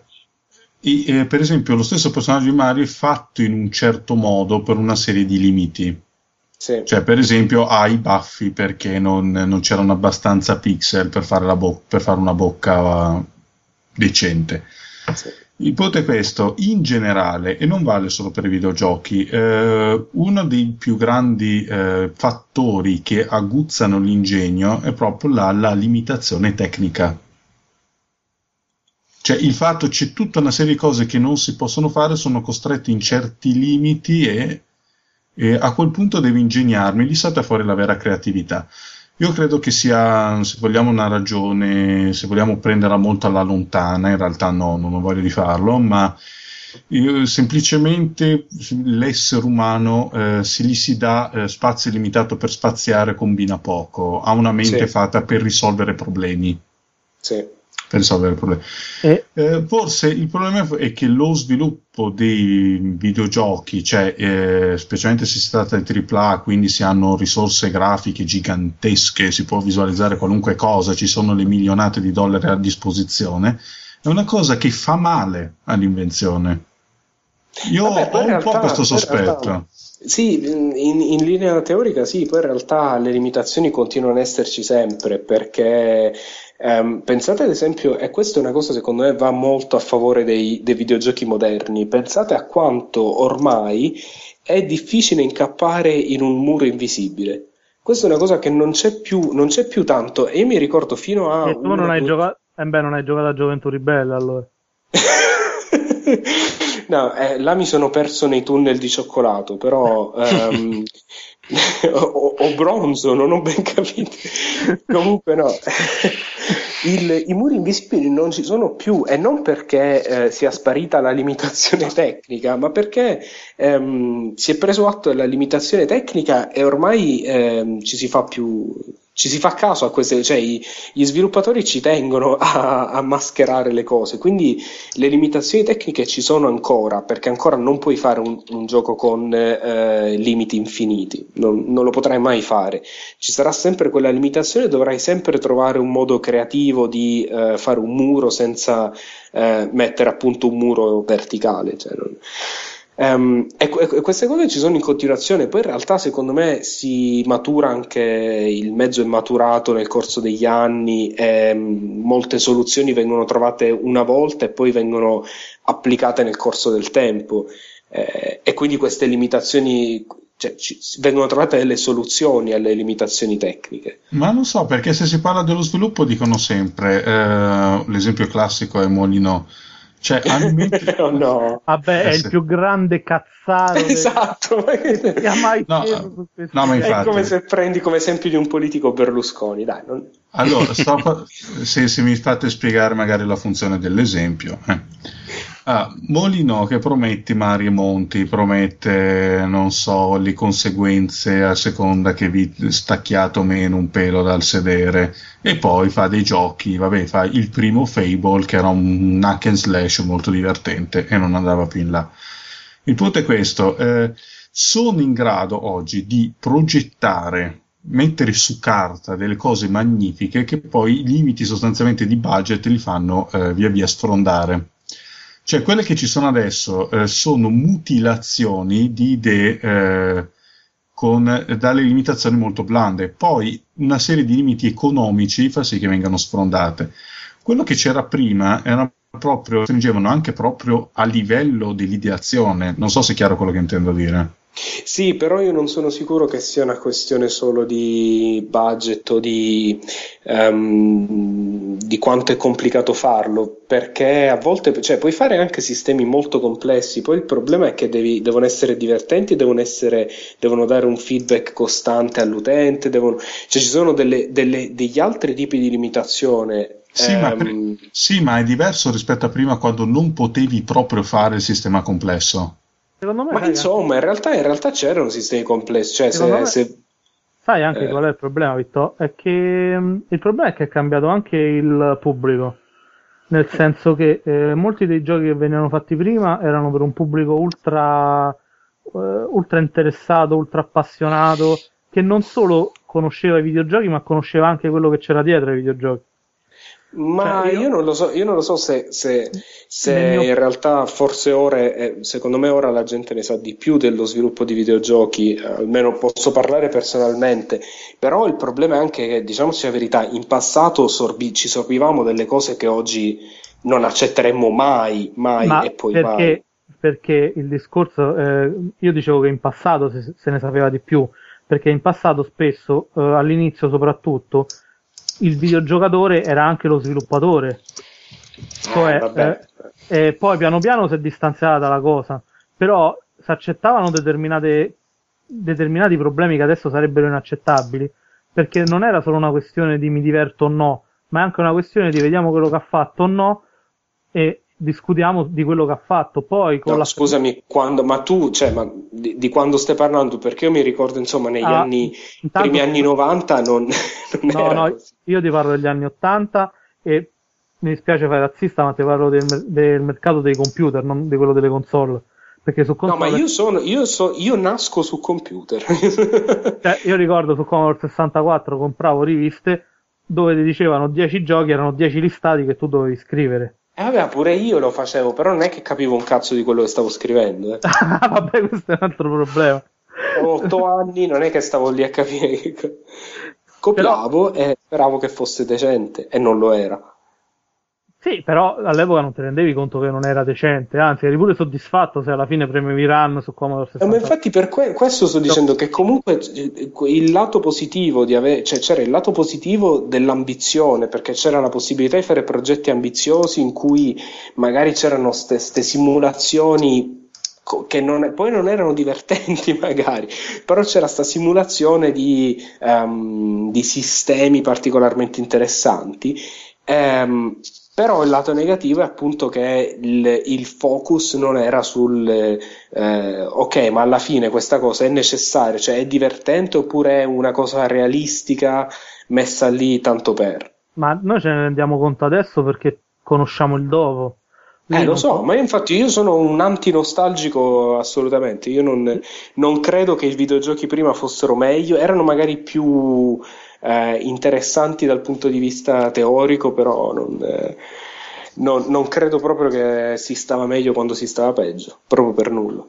i, eh, per esempio, lo stesso personaggio di Mario è fatto in un certo modo per una serie di limiti sì. Cioè, per esempio, ha i baffi perché non, non c'erano abbastanza pixel per fare, bo- per fare una bocca decente. Sì. Il punto è questo, in generale, e non vale solo per i videogiochi, eh, uno dei più grandi eh, fattori che aguzzano l'ingegno è proprio la, la limitazione tecnica. Cioè il fatto c'è tutta una serie di cose che non si possono fare, sono costretti in certi limiti e, e a quel punto devi ingegnarmi, lì salta fuori la vera creatività. Io credo che sia, se vogliamo, una ragione, se vogliamo prenderla molto alla lontana, in realtà no, non ho voglia di farlo, ma io, semplicemente l'essere umano, eh, se gli si dà eh, spazio limitato per spaziare, combina poco, ha una mente sì. fatta per risolvere problemi. Sì risolvere il problema. E... Eh, forse il problema è che lo sviluppo dei videogiochi, cioè, eh, specialmente se si tratta di AAA, quindi si hanno risorse grafiche gigantesche, si può visualizzare qualunque cosa, ci sono le milionate di dollari a disposizione, è una cosa che fa male all'invenzione. Io Vabbè, ho un realtà, po' questo sospetto. Realtà, sì, in, in, linea teorica sì, poi in realtà le limitazioni continuano ad esserci sempre perché Um, pensate ad esempio, e questa è una cosa secondo me va molto a favore dei, dei videogiochi moderni, pensate a quanto ormai è difficile incappare in un muro invisibile. Questa è una cosa che non c'è più, non c'è più tanto. E io mi ricordo fino a. E tu non hai, giocato, eh beh, non hai giocato a Gioventù Ribelle allora. no, eh, là mi sono perso nei tunnel di cioccolato, però. Um, o, o, bronzo, non ho ben capito. Comunque no, Il, i muri invisibili non ci sono più e non perché eh, sia sparita la limitazione tecnica, ma perché ehm, si è preso atto della limitazione tecnica e ormai ehm, ci si fa più ci si fa caso a queste, cioè i, gli sviluppatori ci tengono a, a, mascherare le cose, quindi le limitazioni tecniche ci sono ancora, perché ancora non puoi fare un, un gioco con eh, limiti infiniti, non, non, lo potrai mai fare, ci sarà sempre quella limitazione, dovrai sempre trovare un modo creativo di eh, fare un muro senza eh, mettere appunto un muro verticale. Cioè non, Um, e, e, queste cose ci sono in continuazione, poi in realtà secondo me si matura anche, il mezzo è maturato nel corso degli anni e um, molte soluzioni vengono trovate una volta e poi vengono applicate nel corso del tempo. Eh, e quindi queste limitazioni, cioè, ci, vengono trovate delle soluzioni alle limitazioni tecniche. Ma non so, perché se si parla dello sviluppo dicono sempre, eh, l'esempio classico è Molino cioè, mente... oh no. Vabbè, è il più grande cazzaro. Esatto, che ha mai no, no, ma infatti... È come se prendi come esempio di un politico Berlusconi, dai. Non... Allora, sto... se, se, mi fate spiegare magari la funzione dell'esempio. Eh. Ah, Molino che promette mari e monti, promette, non so, le conseguenze a seconda che vi stacchiate o meno un pelo dal sedere e poi fa dei giochi, vabbè, fa il primo Fable che era un hack and slash molto divertente e non andava più in là. Il punto è questo, eh, sono in grado oggi di progettare mettere su carta delle cose magnifiche che poi i limiti sostanzialmente di budget li fanno eh, via via sfrondare. Cioè, quelle che ci sono adesso eh, sono mutilazioni di idee eh, con eh, dalle limitazioni molto blande. Poi una serie di limiti economici fa sì che vengano sfrondate. Quello che c'era prima era proprio, stringevano anche proprio a livello dell'ideazione. Non so se è chiaro quello che intendo dire. Sì, però io non sono sicuro che sia una questione solo di budget o di, um, di quanto è complicato farlo, perché a volte cioè, puoi fare anche sistemi molto complessi, poi il problema è che devi, devono essere divertenti, devono, essere, devono dare un feedback costante all'utente, devono, cioè ci sono delle, delle, degli altri tipi di limitazione sì, um, ma, ehm, sì, ma, è diverso rispetto a prima quando non potevi proprio fare il sistema complesso. Secondo me, Ma insomma, in realtà, in realtà, c'erano sistemi complessi. Cioè, se, me, se... Sai anche eh. qual è il problema, Vittorio? È che mm, il problema è che è cambiato anche il pubblico. Nel senso che eh, molti dei giochi che venivano fatti prima erano per un pubblico ultra, eh, ultra interessato, ultra appassionato, che non solo conosceva i videogiochi, ma conosceva anche quello che c'era dietro ai videogiochi. Ma cioè, io... io... non lo so, io non lo so se, se, se mio... in realtà forse ora, eh, secondo me ora la gente ne sa di più dello sviluppo di videogiochi, almeno posso parlare personalmente, però il problema è anche che, diciamoci la verità, in passato sorbi- ci sorbivamo delle cose che oggi non accetteremmo mai, mai Ma e poi perché, mai. Perché il discorso, eh, io dicevo che in passato se, se, ne sapeva di più, perché in passato spesso, eh, all'inizio soprattutto, il videogiocatore era anche lo sviluppatore. Cioè, eh, eh, poi piano piano si è distanziata dalla cosa, però si accettavano determinati problemi che adesso sarebbero inaccettabili, perché non era solo una questione di mi diverto o no, ma è anche una questione di vediamo quello che ha fatto o no e discutiamo di quello che ha fatto. Poi con no, la... Scusami, quando, ma tu, cioè, ma di, di, quando stai parlando? Perché io mi ricordo, insomma, negli ah, anni, intanto... primi anni 90 non, non no, no, io ti parlo degli anni 80 e mi dispiace fare razzista, ma ti parlo del, del mercato dei computer, non di quello delle console. Perché su console... No, ma io, sono, io, so, io nasco su computer. cioè, io ricordo su Commodore 64 compravo riviste dove ti dicevano 10 giochi, erano 10 listati che tu dovevi scrivere. Eh vabbè, pure io lo facevo, però non è che capivo un cazzo di quello che stavo scrivendo. Eh. vabbè, questo è un altro problema. Ho otto anni, non è che stavo lì a capire. Copiavo però... e speravo che fosse decente, e non lo era. Sì, però all'epoca non ti rendevi conto che non era decente, anzi eri pure soddisfatto se alla fine premevi run su Commodore 64. Eh, ma infatti per que- questo sto dicendo che comunque eh, il lato positivo di avere, cioè c'era il lato positivo dell'ambizione, perché c'era la possibilità di fare progetti ambiziosi in cui magari c'erano queste simulazioni che non, poi non erano divertenti magari, però c'era questa simulazione di, um, di sistemi particolarmente interessanti. Um, però il lato negativo è appunto che il, il focus non era sul eh, ok, ma alla fine questa cosa è necessaria, cioè è divertente oppure è una cosa realistica messa lì tanto per. Ma noi ce ne rendiamo conto adesso perché conosciamo il dopo. Eh, lo so, ma infatti io sono un anti-nostalgico assolutamente. Io non, non, credo che i videogiochi prima fossero meglio, erano magari più eh, interessanti dal punto di vista teorico, però non, eh, non, non, credo proprio che si stava meglio quando si stava peggio, proprio per nulla.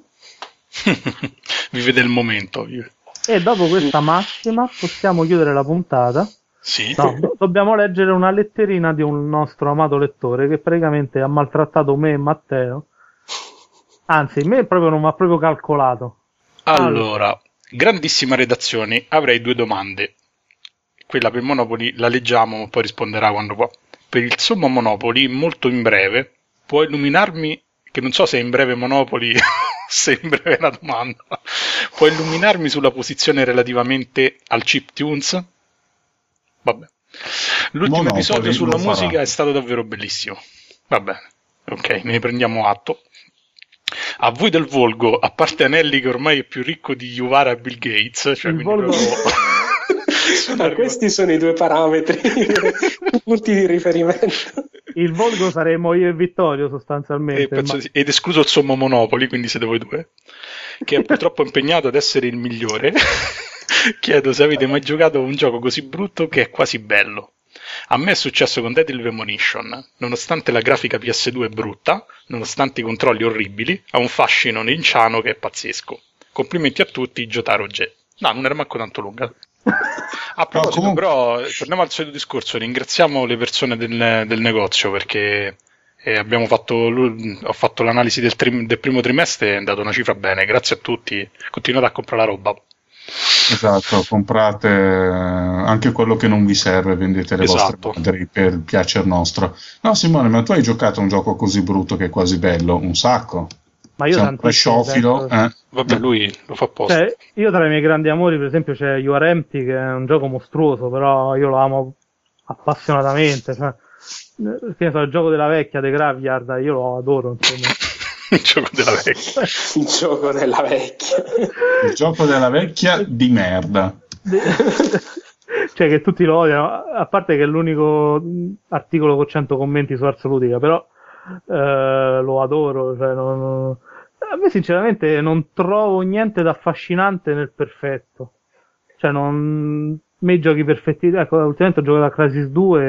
Vive del momento. Vive. E dopo questa massima possiamo chiudere la puntata. Sì. No, do- dobbiamo leggere una letterina di un nostro amato lettore che praticamente ha maltrattato me e Matteo. Anzi, me proprio non mi ha proprio calcolato. Allora, grandissima redazione, avrei due domande quella per Monopoli la leggiamo, ma poi risponderà quando può. Per il sommo Monopoli, molto in breve, può illuminarmi, che non so se è in breve Monopoli se è in breve la domanda, può illuminarmi sulla posizione relativamente al chip tunes? Vabbè. L'ultimo Monopoli episodio sulla musica farà. è stato davvero bellissimo. Va bene, ok, ne prendiamo atto. A voi del Volgo, a parte Anelli che ormai è più ricco di Juvara e Bill Gates, cioè il Volgo... Proprio... Ah, questi sono i due parametri, i punti di riferimento. Il volgo saremo io e Vittorio sostanzialmente. Ma... Ed escluso il sommo Monopoli, quindi siete voi due, che è purtroppo impegnato ad essere il migliore. Chiedo se avete mai giocato un gioco così brutto che è quasi bello. A me è successo con Deadly Premonition. Nonostante la grafica PS2 è brutta, nonostante i controlli orribili, ha un fascino ninciano che è pazzesco. Complimenti a tutti, Jotaro G. No, non era manco tanto lunga. A proposito, no, comunque... però, torniamo al solito discorso. Ringraziamo le persone del, del negozio perché eh, fatto, ho fatto l'analisi del, tri, del, primo trimestre e è andata una cifra bene. Grazie a tutti. Continuate a comprare la roba. Esatto, comprate anche quello che non vi serve, vendete le esatto. vostre madri per piacere nostro. No, Simone, ma tu hai giocato un gioco così brutto che è quasi bello? Un sacco. Ma io Sei un presciofilo, eh? Vabbè, lui lo fa apposta. Cioè, io tra i miei grandi amori, per esempio, c'è You Are Empty, che è un gioco mostruoso, però io lo amo appassionatamente. Cioè, che so, il gioco della vecchia, The Graveyard, io lo adoro, insomma. il gioco della vecchia. il gioco della vecchia. il gioco della vecchia di merda. cioè che tutti lo odiano, a parte che è l'unico articolo con 100 commenti su Arsolutica, però eh, lo adoro, cioè non, a me sinceramente non trovo niente da affascinante nel perfetto. Cioè non... me giochi perfetti, ecco, ultimamente ho giocato a Crisis 2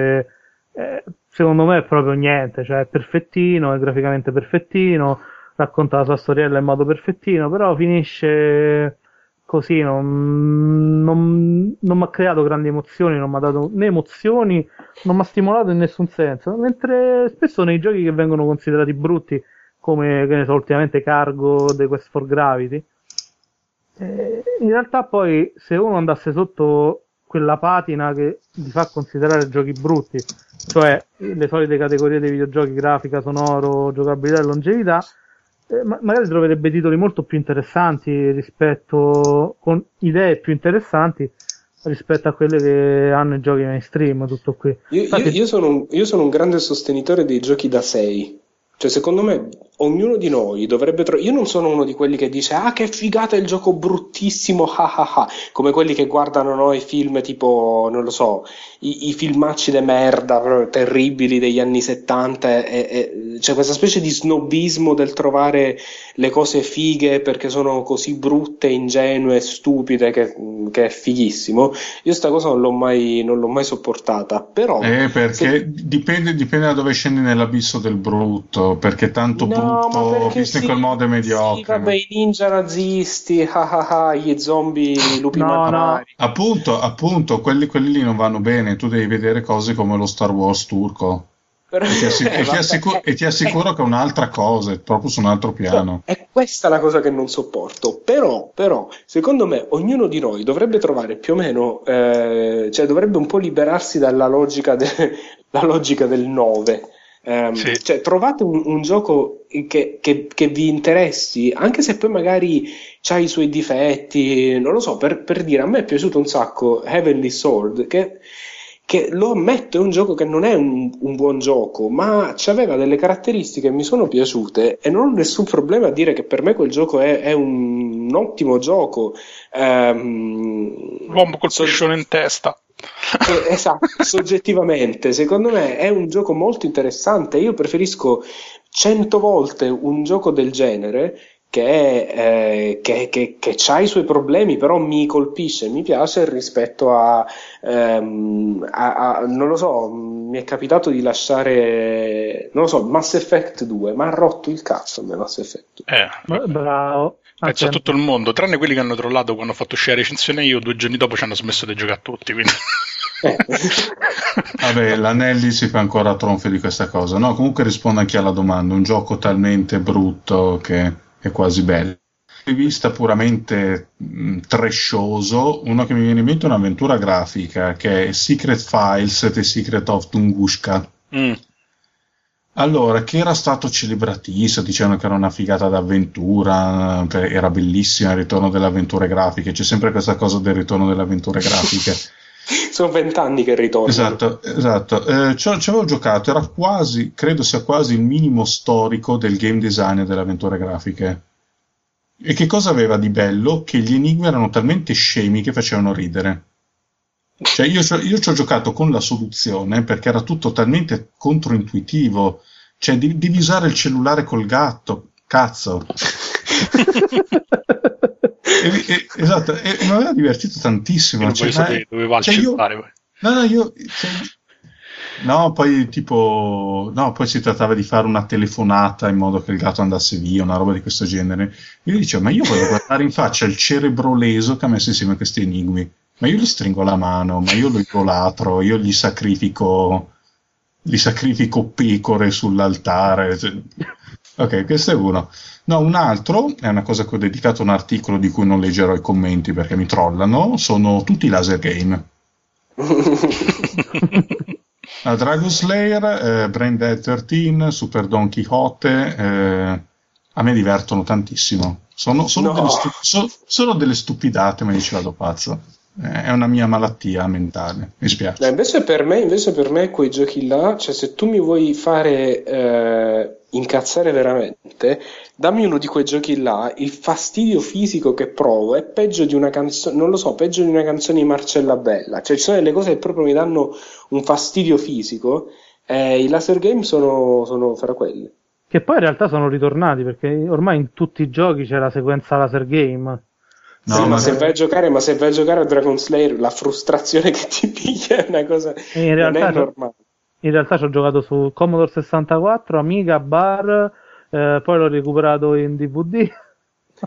e, eh, secondo me è proprio niente, cioè è perfettino, è graficamente perfettino, racconta la sua storiella in modo perfettino, però finisce così, non, non, non mi ha creato grandi emozioni, non mi ha dato né emozioni, non mi ha stimolato in nessun senso, mentre spesso nei giochi che vengono considerati brutti, come che ne so, ultimamente Cargo, The Quest for Gravity, eh, in realtà poi se uno andasse sotto quella patina che vi fa considerare giochi brutti, cioè le solite categorie dei videogiochi, grafica, sonoro, giocabilità e longevità, eh, ma- magari troverebbe titoli molto più interessanti rispetto, con idee più interessanti rispetto a quelle che hanno i giochi mainstream, tutto qui. Io, Infatti... io, io, sono un, io sono un grande sostenitore dei giochi da 6 cioè, secondo me, ognuno di noi dovrebbe trovare. Io non sono uno di quelli che dice: Ah, che figata il gioco bruttissimo, ah ah ah. Come quelli che guardano noi film tipo, non lo so, i, i filmacci de merda terribili degli anni 70. E, e, c'è questa specie di snobismo del trovare le cose fighe perché sono così brutte, ingenue, stupide, che, che è fighissimo. Io sta cosa non l'ho mai, non l'ho mai sopportata. Però. Eh, perché se... dipende, dipende da dove scendi nell'abisso del brutto perché tanto no, brutto, visto sì, in quel modo è mediocre. Sì, vabbè, i ninja nazisti, ah ah ah, gli zombie lupi no, no. Appunto, appunto, quelli, quelli lì non vanno bene, tu devi vedere cose come lo Star Wars turco. Però, e, ti assicuro, eh, e, ti assicuro, e, ti assicuro, che è un'altra cosa, è proprio su un altro piano. È questa la cosa che non sopporto. Però, però secondo me, ognuno di noi dovrebbe trovare più o meno, eh, cioè dovrebbe un po' liberarsi dalla logica, de, logica del 9. Um, sì. cioè, trovate un, un gioco che, che, che, vi interessi, anche se poi magari ha i suoi difetti, non lo so, per, per, dire, a me è piaciuto un sacco Heavenly Sword, che, che lo ammetto, è un gioco che non è un, un buon gioco, ma aveva delle caratteristiche che mi sono piaciute e non ho nessun problema a dire che per me quel gioco è, è un, un, ottimo gioco. Um, L'uomo col so, in testa. Eh, esatto, soggettivamente, secondo me è un gioco molto interessante. Io preferisco cento volte un gioco del genere che, eh, che, che, che ha i suoi problemi, però mi colpisce, mi piace rispetto a, ehm, a, a, non lo so, mi è capitato di lasciare, non lo so, Mass Effect 2, ma ha rotto il cazzo a me Mass Effect 2. Eh, bravo. Penso a tutto il mondo, tranne quelli che hanno trollato quando ho fatto uscire la recensione io, due giorni dopo ci hanno smesso di giocare a tutti, quindi... Vabbè, l'Anelli si fa ancora tronfe di questa cosa. No, comunque rispondo anche alla domanda. Un gioco talmente brutto che è quasi bello. Di vista puramente mh, trescioso, uno che mi viene in mente è un'avventura grafica che è Secret Files The Secret of Tunguska. Mm. Allora, che era stato celebratissimo, dicevano che era una figata d'avventura, era bellissima il ritorno delle avventure grafiche, c'è sempre questa cosa del ritorno delle avventure grafiche. Sono vent'anni che ritorno. Esatto, esatto. Eh, ci, avevo giocato, era quasi, credo sia quasi il minimo storico del game design delle avventure grafiche. E che cosa aveva di bello? Che gli enigmi erano talmente scemi che facevano ridere. Cioè io, io ci ho giocato con la soluzione perché era tutto talmente controintuitivo. Cioè, devi usare il cellulare col gatto. Cazzo. e, e, esatto, e mi aveva divertito tantissimo. cioè, sapere dove cioè. Io, no, no, io... Cioè, no, poi tipo... No, poi si trattava di fare una telefonata in modo che il gatto andasse via, una roba di questo genere. Io dicevo, ma io voglio guardare in faccia il cerebro leso che ha messo insieme questi enigmi. Ma io gli stringo la mano, ma io lo idolatro, io gli sacrifico, gli sacrifico pecore sull'altare. Cioè, ok, questo è uno. No, un altro, è una cosa che ho dedicato a un articolo di cui non leggerò i commenti perché mi trollano, sono tutti laser game. Dragon Slayer, eh, Brain Dead 13, Super Don Quixote, eh, a me divertono tantissimo. Sono, sono, no. delle, stu- so, sono delle stupidate, ma io ci vado pazzo è una mia malattia mentale, mi spiace. No, invece, per me, invece per me quei giochi là, cioè se tu mi vuoi fare eh, incazzare veramente, dammi uno di quei giochi là, il fastidio fisico che provo è peggio di una canzone, non lo so, peggio di una canzone di Marcella Bella, cioè ci sono delle cose che proprio mi danno un fastidio fisico e i laser game sono, sono fra quelli. Che poi in realtà sono ritornati perché ormai in tutti i giochi c'è la sequenza laser game No, sì, ma, ma se vai a giocare, ma se vai a giocare a Dragon Slayer, la frustrazione che ti piglia è una cosa in realtà, non è normale. in realtà ci ho giocato su Commodore 64, Amiga, Bar, eh, poi l'ho recuperato in DVD.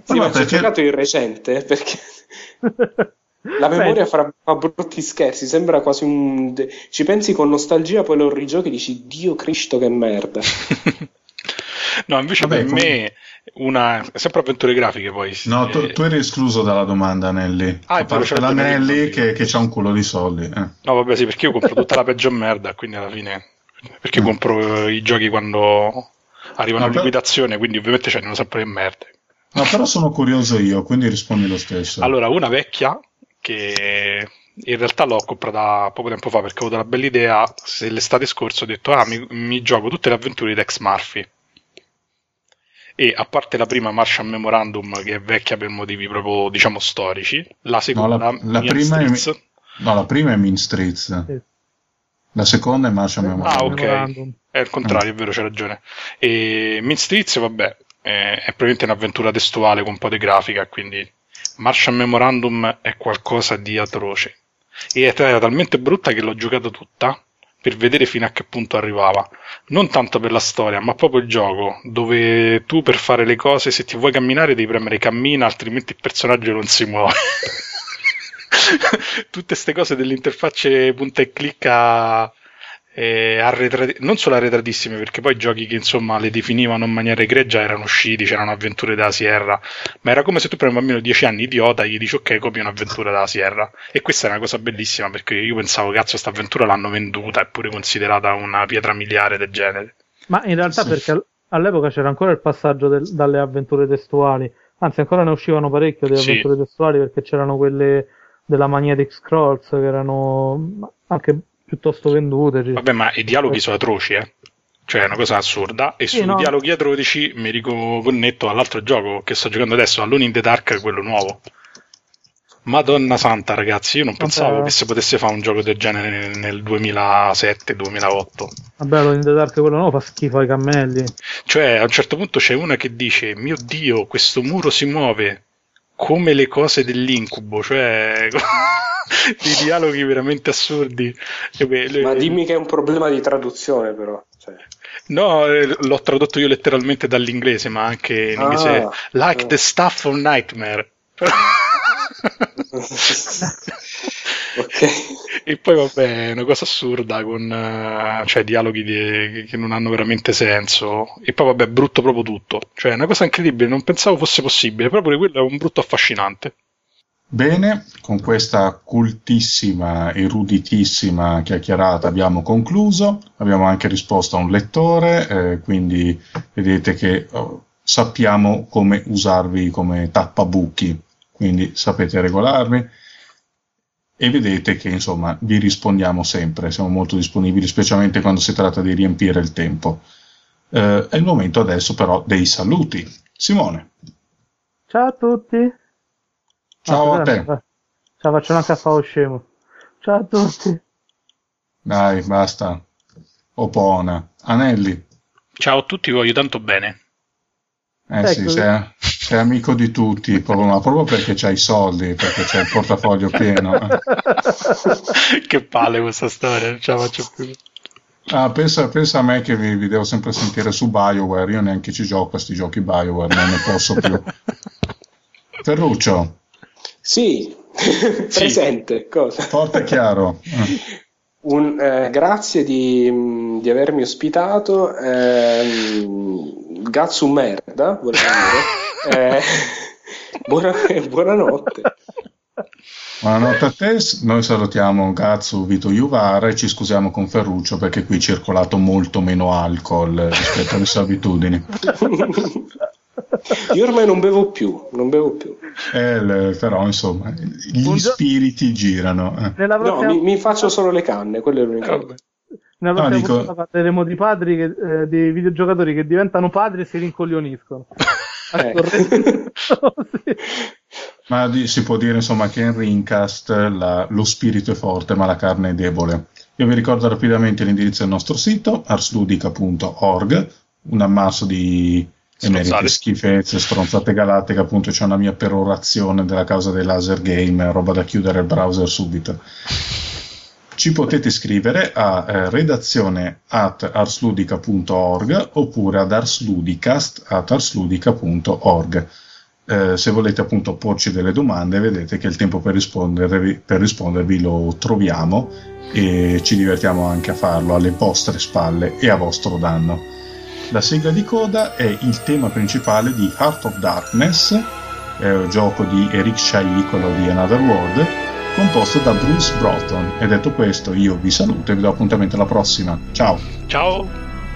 Sì, ma, ma perché... giocato in recente perché la memoria fa, fa, brutti scherzi, sembra quasi un. Ci pensi con nostalgia, poi lo rigiochi e dici Dio Cristo che merda. no, invece Vabbè, per me una sempre avventure grafiche poi. No, tu, tu, eri escluso dalla domanda, Nelly. Ah, a parte la Nelly che, che ha un culo di soldi. Eh. No, vabbè, sì, perché io compro tutta la peggio merda, quindi alla fine. Perché mm. compro i giochi quando arrivano no, in liquidazione, quindi ovviamente c'hanno sempre le merde. No, però sono curioso io, quindi rispondi lo stesso. Allora, una vecchia che in realtà l'ho comprata poco tempo fa perché ho avuto la bella idea. Se l'estate scorsa ho detto, ah, mi, mi gioco tutte le avventure di Ex Murphy. E a parte la prima Martian Memorandum, che è vecchia per motivi proprio, diciamo, storici, la seconda, no, la, la prima Streets, è, no, la prima è Mean Streets. Sì. La seconda è Martian Memorandum. Ah, ok. È il contrario, è vero, c'è ragione. E Mean Streets, vabbè, è, è probabilmente un'avventura testuale con un po' di grafica, quindi Martian Memorandum è qualcosa di atroce. E era talmente brutta che l'ho giocata tutta per vedere fino a che punto arrivava. Non tanto per la storia, ma proprio il gioco, dove tu per fare le cose, se ti vuoi camminare, devi premere cammina, altrimenti il personaggio non si muove. Tutte queste cose dell'interfacce punta e clicca eh, arretrati- non solo arretratissime perché poi giochi che insomma le definivano in maniera egregia erano usciti, c'erano avventure della Sierra, ma era come se tu per un bambino di 10 anni idiota gli dici ok copia un'avventura della Sierra e questa è una cosa bellissima perché io pensavo cazzo questa avventura l'hanno venduta eppure considerata una pietra miliare del genere. Ma in realtà sì. perché all'epoca c'era ancora il passaggio del, dalle avventure testuali, anzi ancora ne uscivano parecchio di avventure sì. testuali perché c'erano quelle della Magnetic Scrolls che erano anche piuttosto vendute. Vabbè, ma i dialoghi sono atroci, eh. Cioè, è una cosa assurda. E sì, sui no. dialoghi atroci mi riconnetto all'altro gioco che sto giocando adesso, Alone in the Dark, quello nuovo. Madonna santa, ragazzi, io non Vabbè. pensavo che si potesse fare un gioco del genere nel 2007-2008. Vabbè, Alone in the Dark, quello nuovo fa schifo ai cammelli. Cioè, a un certo punto c'è una che dice: Mio dio, questo muro si muove come le cose dell'incubo, cioè. di dialoghi veramente assurdi. Ma dimmi che è un problema di traduzione, però. Cioè. No, eh, l'ho tradotto io letteralmente dall'inglese, ma anche in inglese. Ah, like ah. the stuff of nightmare. okay. E poi vabbè, è una cosa assurda con uh, cioè, dialoghi di, che non hanno veramente senso. E poi vabbè, brutto proprio tutto. Cioè, è una cosa incredibile, non pensavo fosse possibile, proprio quello è un brutto affascinante. Bene, con questa cultissima, eruditissima chiacchierata abbiamo concluso, abbiamo anche risposto a un lettore, eh, quindi vedete che oh, sappiamo come usarvi come tappabuchi, quindi sapete regolarvi e vedete che insomma vi rispondiamo sempre, siamo molto disponibili, specialmente quando si tratta di riempire il tempo. Eh, è il momento adesso però dei saluti. Simone. Ciao a tutti. Ciao a te. Ciao, faccio una caffè scemo. Ciao a tutti. Dai, basta. Opona. Anelli. Ciao a tutti, voglio tanto bene. Eh ecco. sì, sei, sei, amico di tutti, proprio, ma proprio perché c'hai i soldi, perché c'hai il portafoglio pieno. che palle questa storia, non ce la faccio più. Ah, pensa, pensa, a me che vi, vi, devo sempre sentire su Bioware, io neanche ci gioco a questi giochi Bioware, non ne posso più. Ferruccio. Sì, presente. Cosa? Forte e chiaro. Un, eh, grazie di, di, avermi ospitato. Eh, Gatsu merda, volevo dire. Eh, buona, buonanotte. Buonanotte a te, noi salutiamo Gazzu Vito Juvara e ci scusiamo con Ferruccio perché qui è circolato molto meno alcol rispetto alle sue abitudini. Io ormai non bevo più, non bevo più. Eh, però insomma, gli Buongiorno. spiriti girano. Eh. No, mi, mi, faccio solo le canne, quello è l'unico. Eh, Nella no, dico... parleremo di padri, che, eh, di videogiocatori che diventano padri e si rincoglioniscono. Eh. sì. Ma di, si può dire insomma che in Rincast la, lo spirito è forte ma la carne è debole. Io vi ricordo rapidamente l'indirizzo del nostro sito, arsludica.org, un ammasso di emerite schifezze, stronzate galattiche, appunto c'è una mia perorazione della causa dei laser game, roba da chiudere il browser subito. ci potete scrivere a eh, redazione at arsludica.org oppure ad arsludicast at arsludica.org. Eh, se volete appunto porci delle domande, vedete che il tempo per rispondervi, per rispondervi lo troviamo e ci divertiamo anche a farlo alle vostre spalle e a vostro danno. La sigla di coda è il tema principale di Heart of Darkness, eh, gioco di Eric quello di Another World, composto da Bruce Broughton. E detto questo, io vi saluto e vi do appuntamento alla prossima. Ciao! Ciao!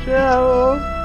Ciao!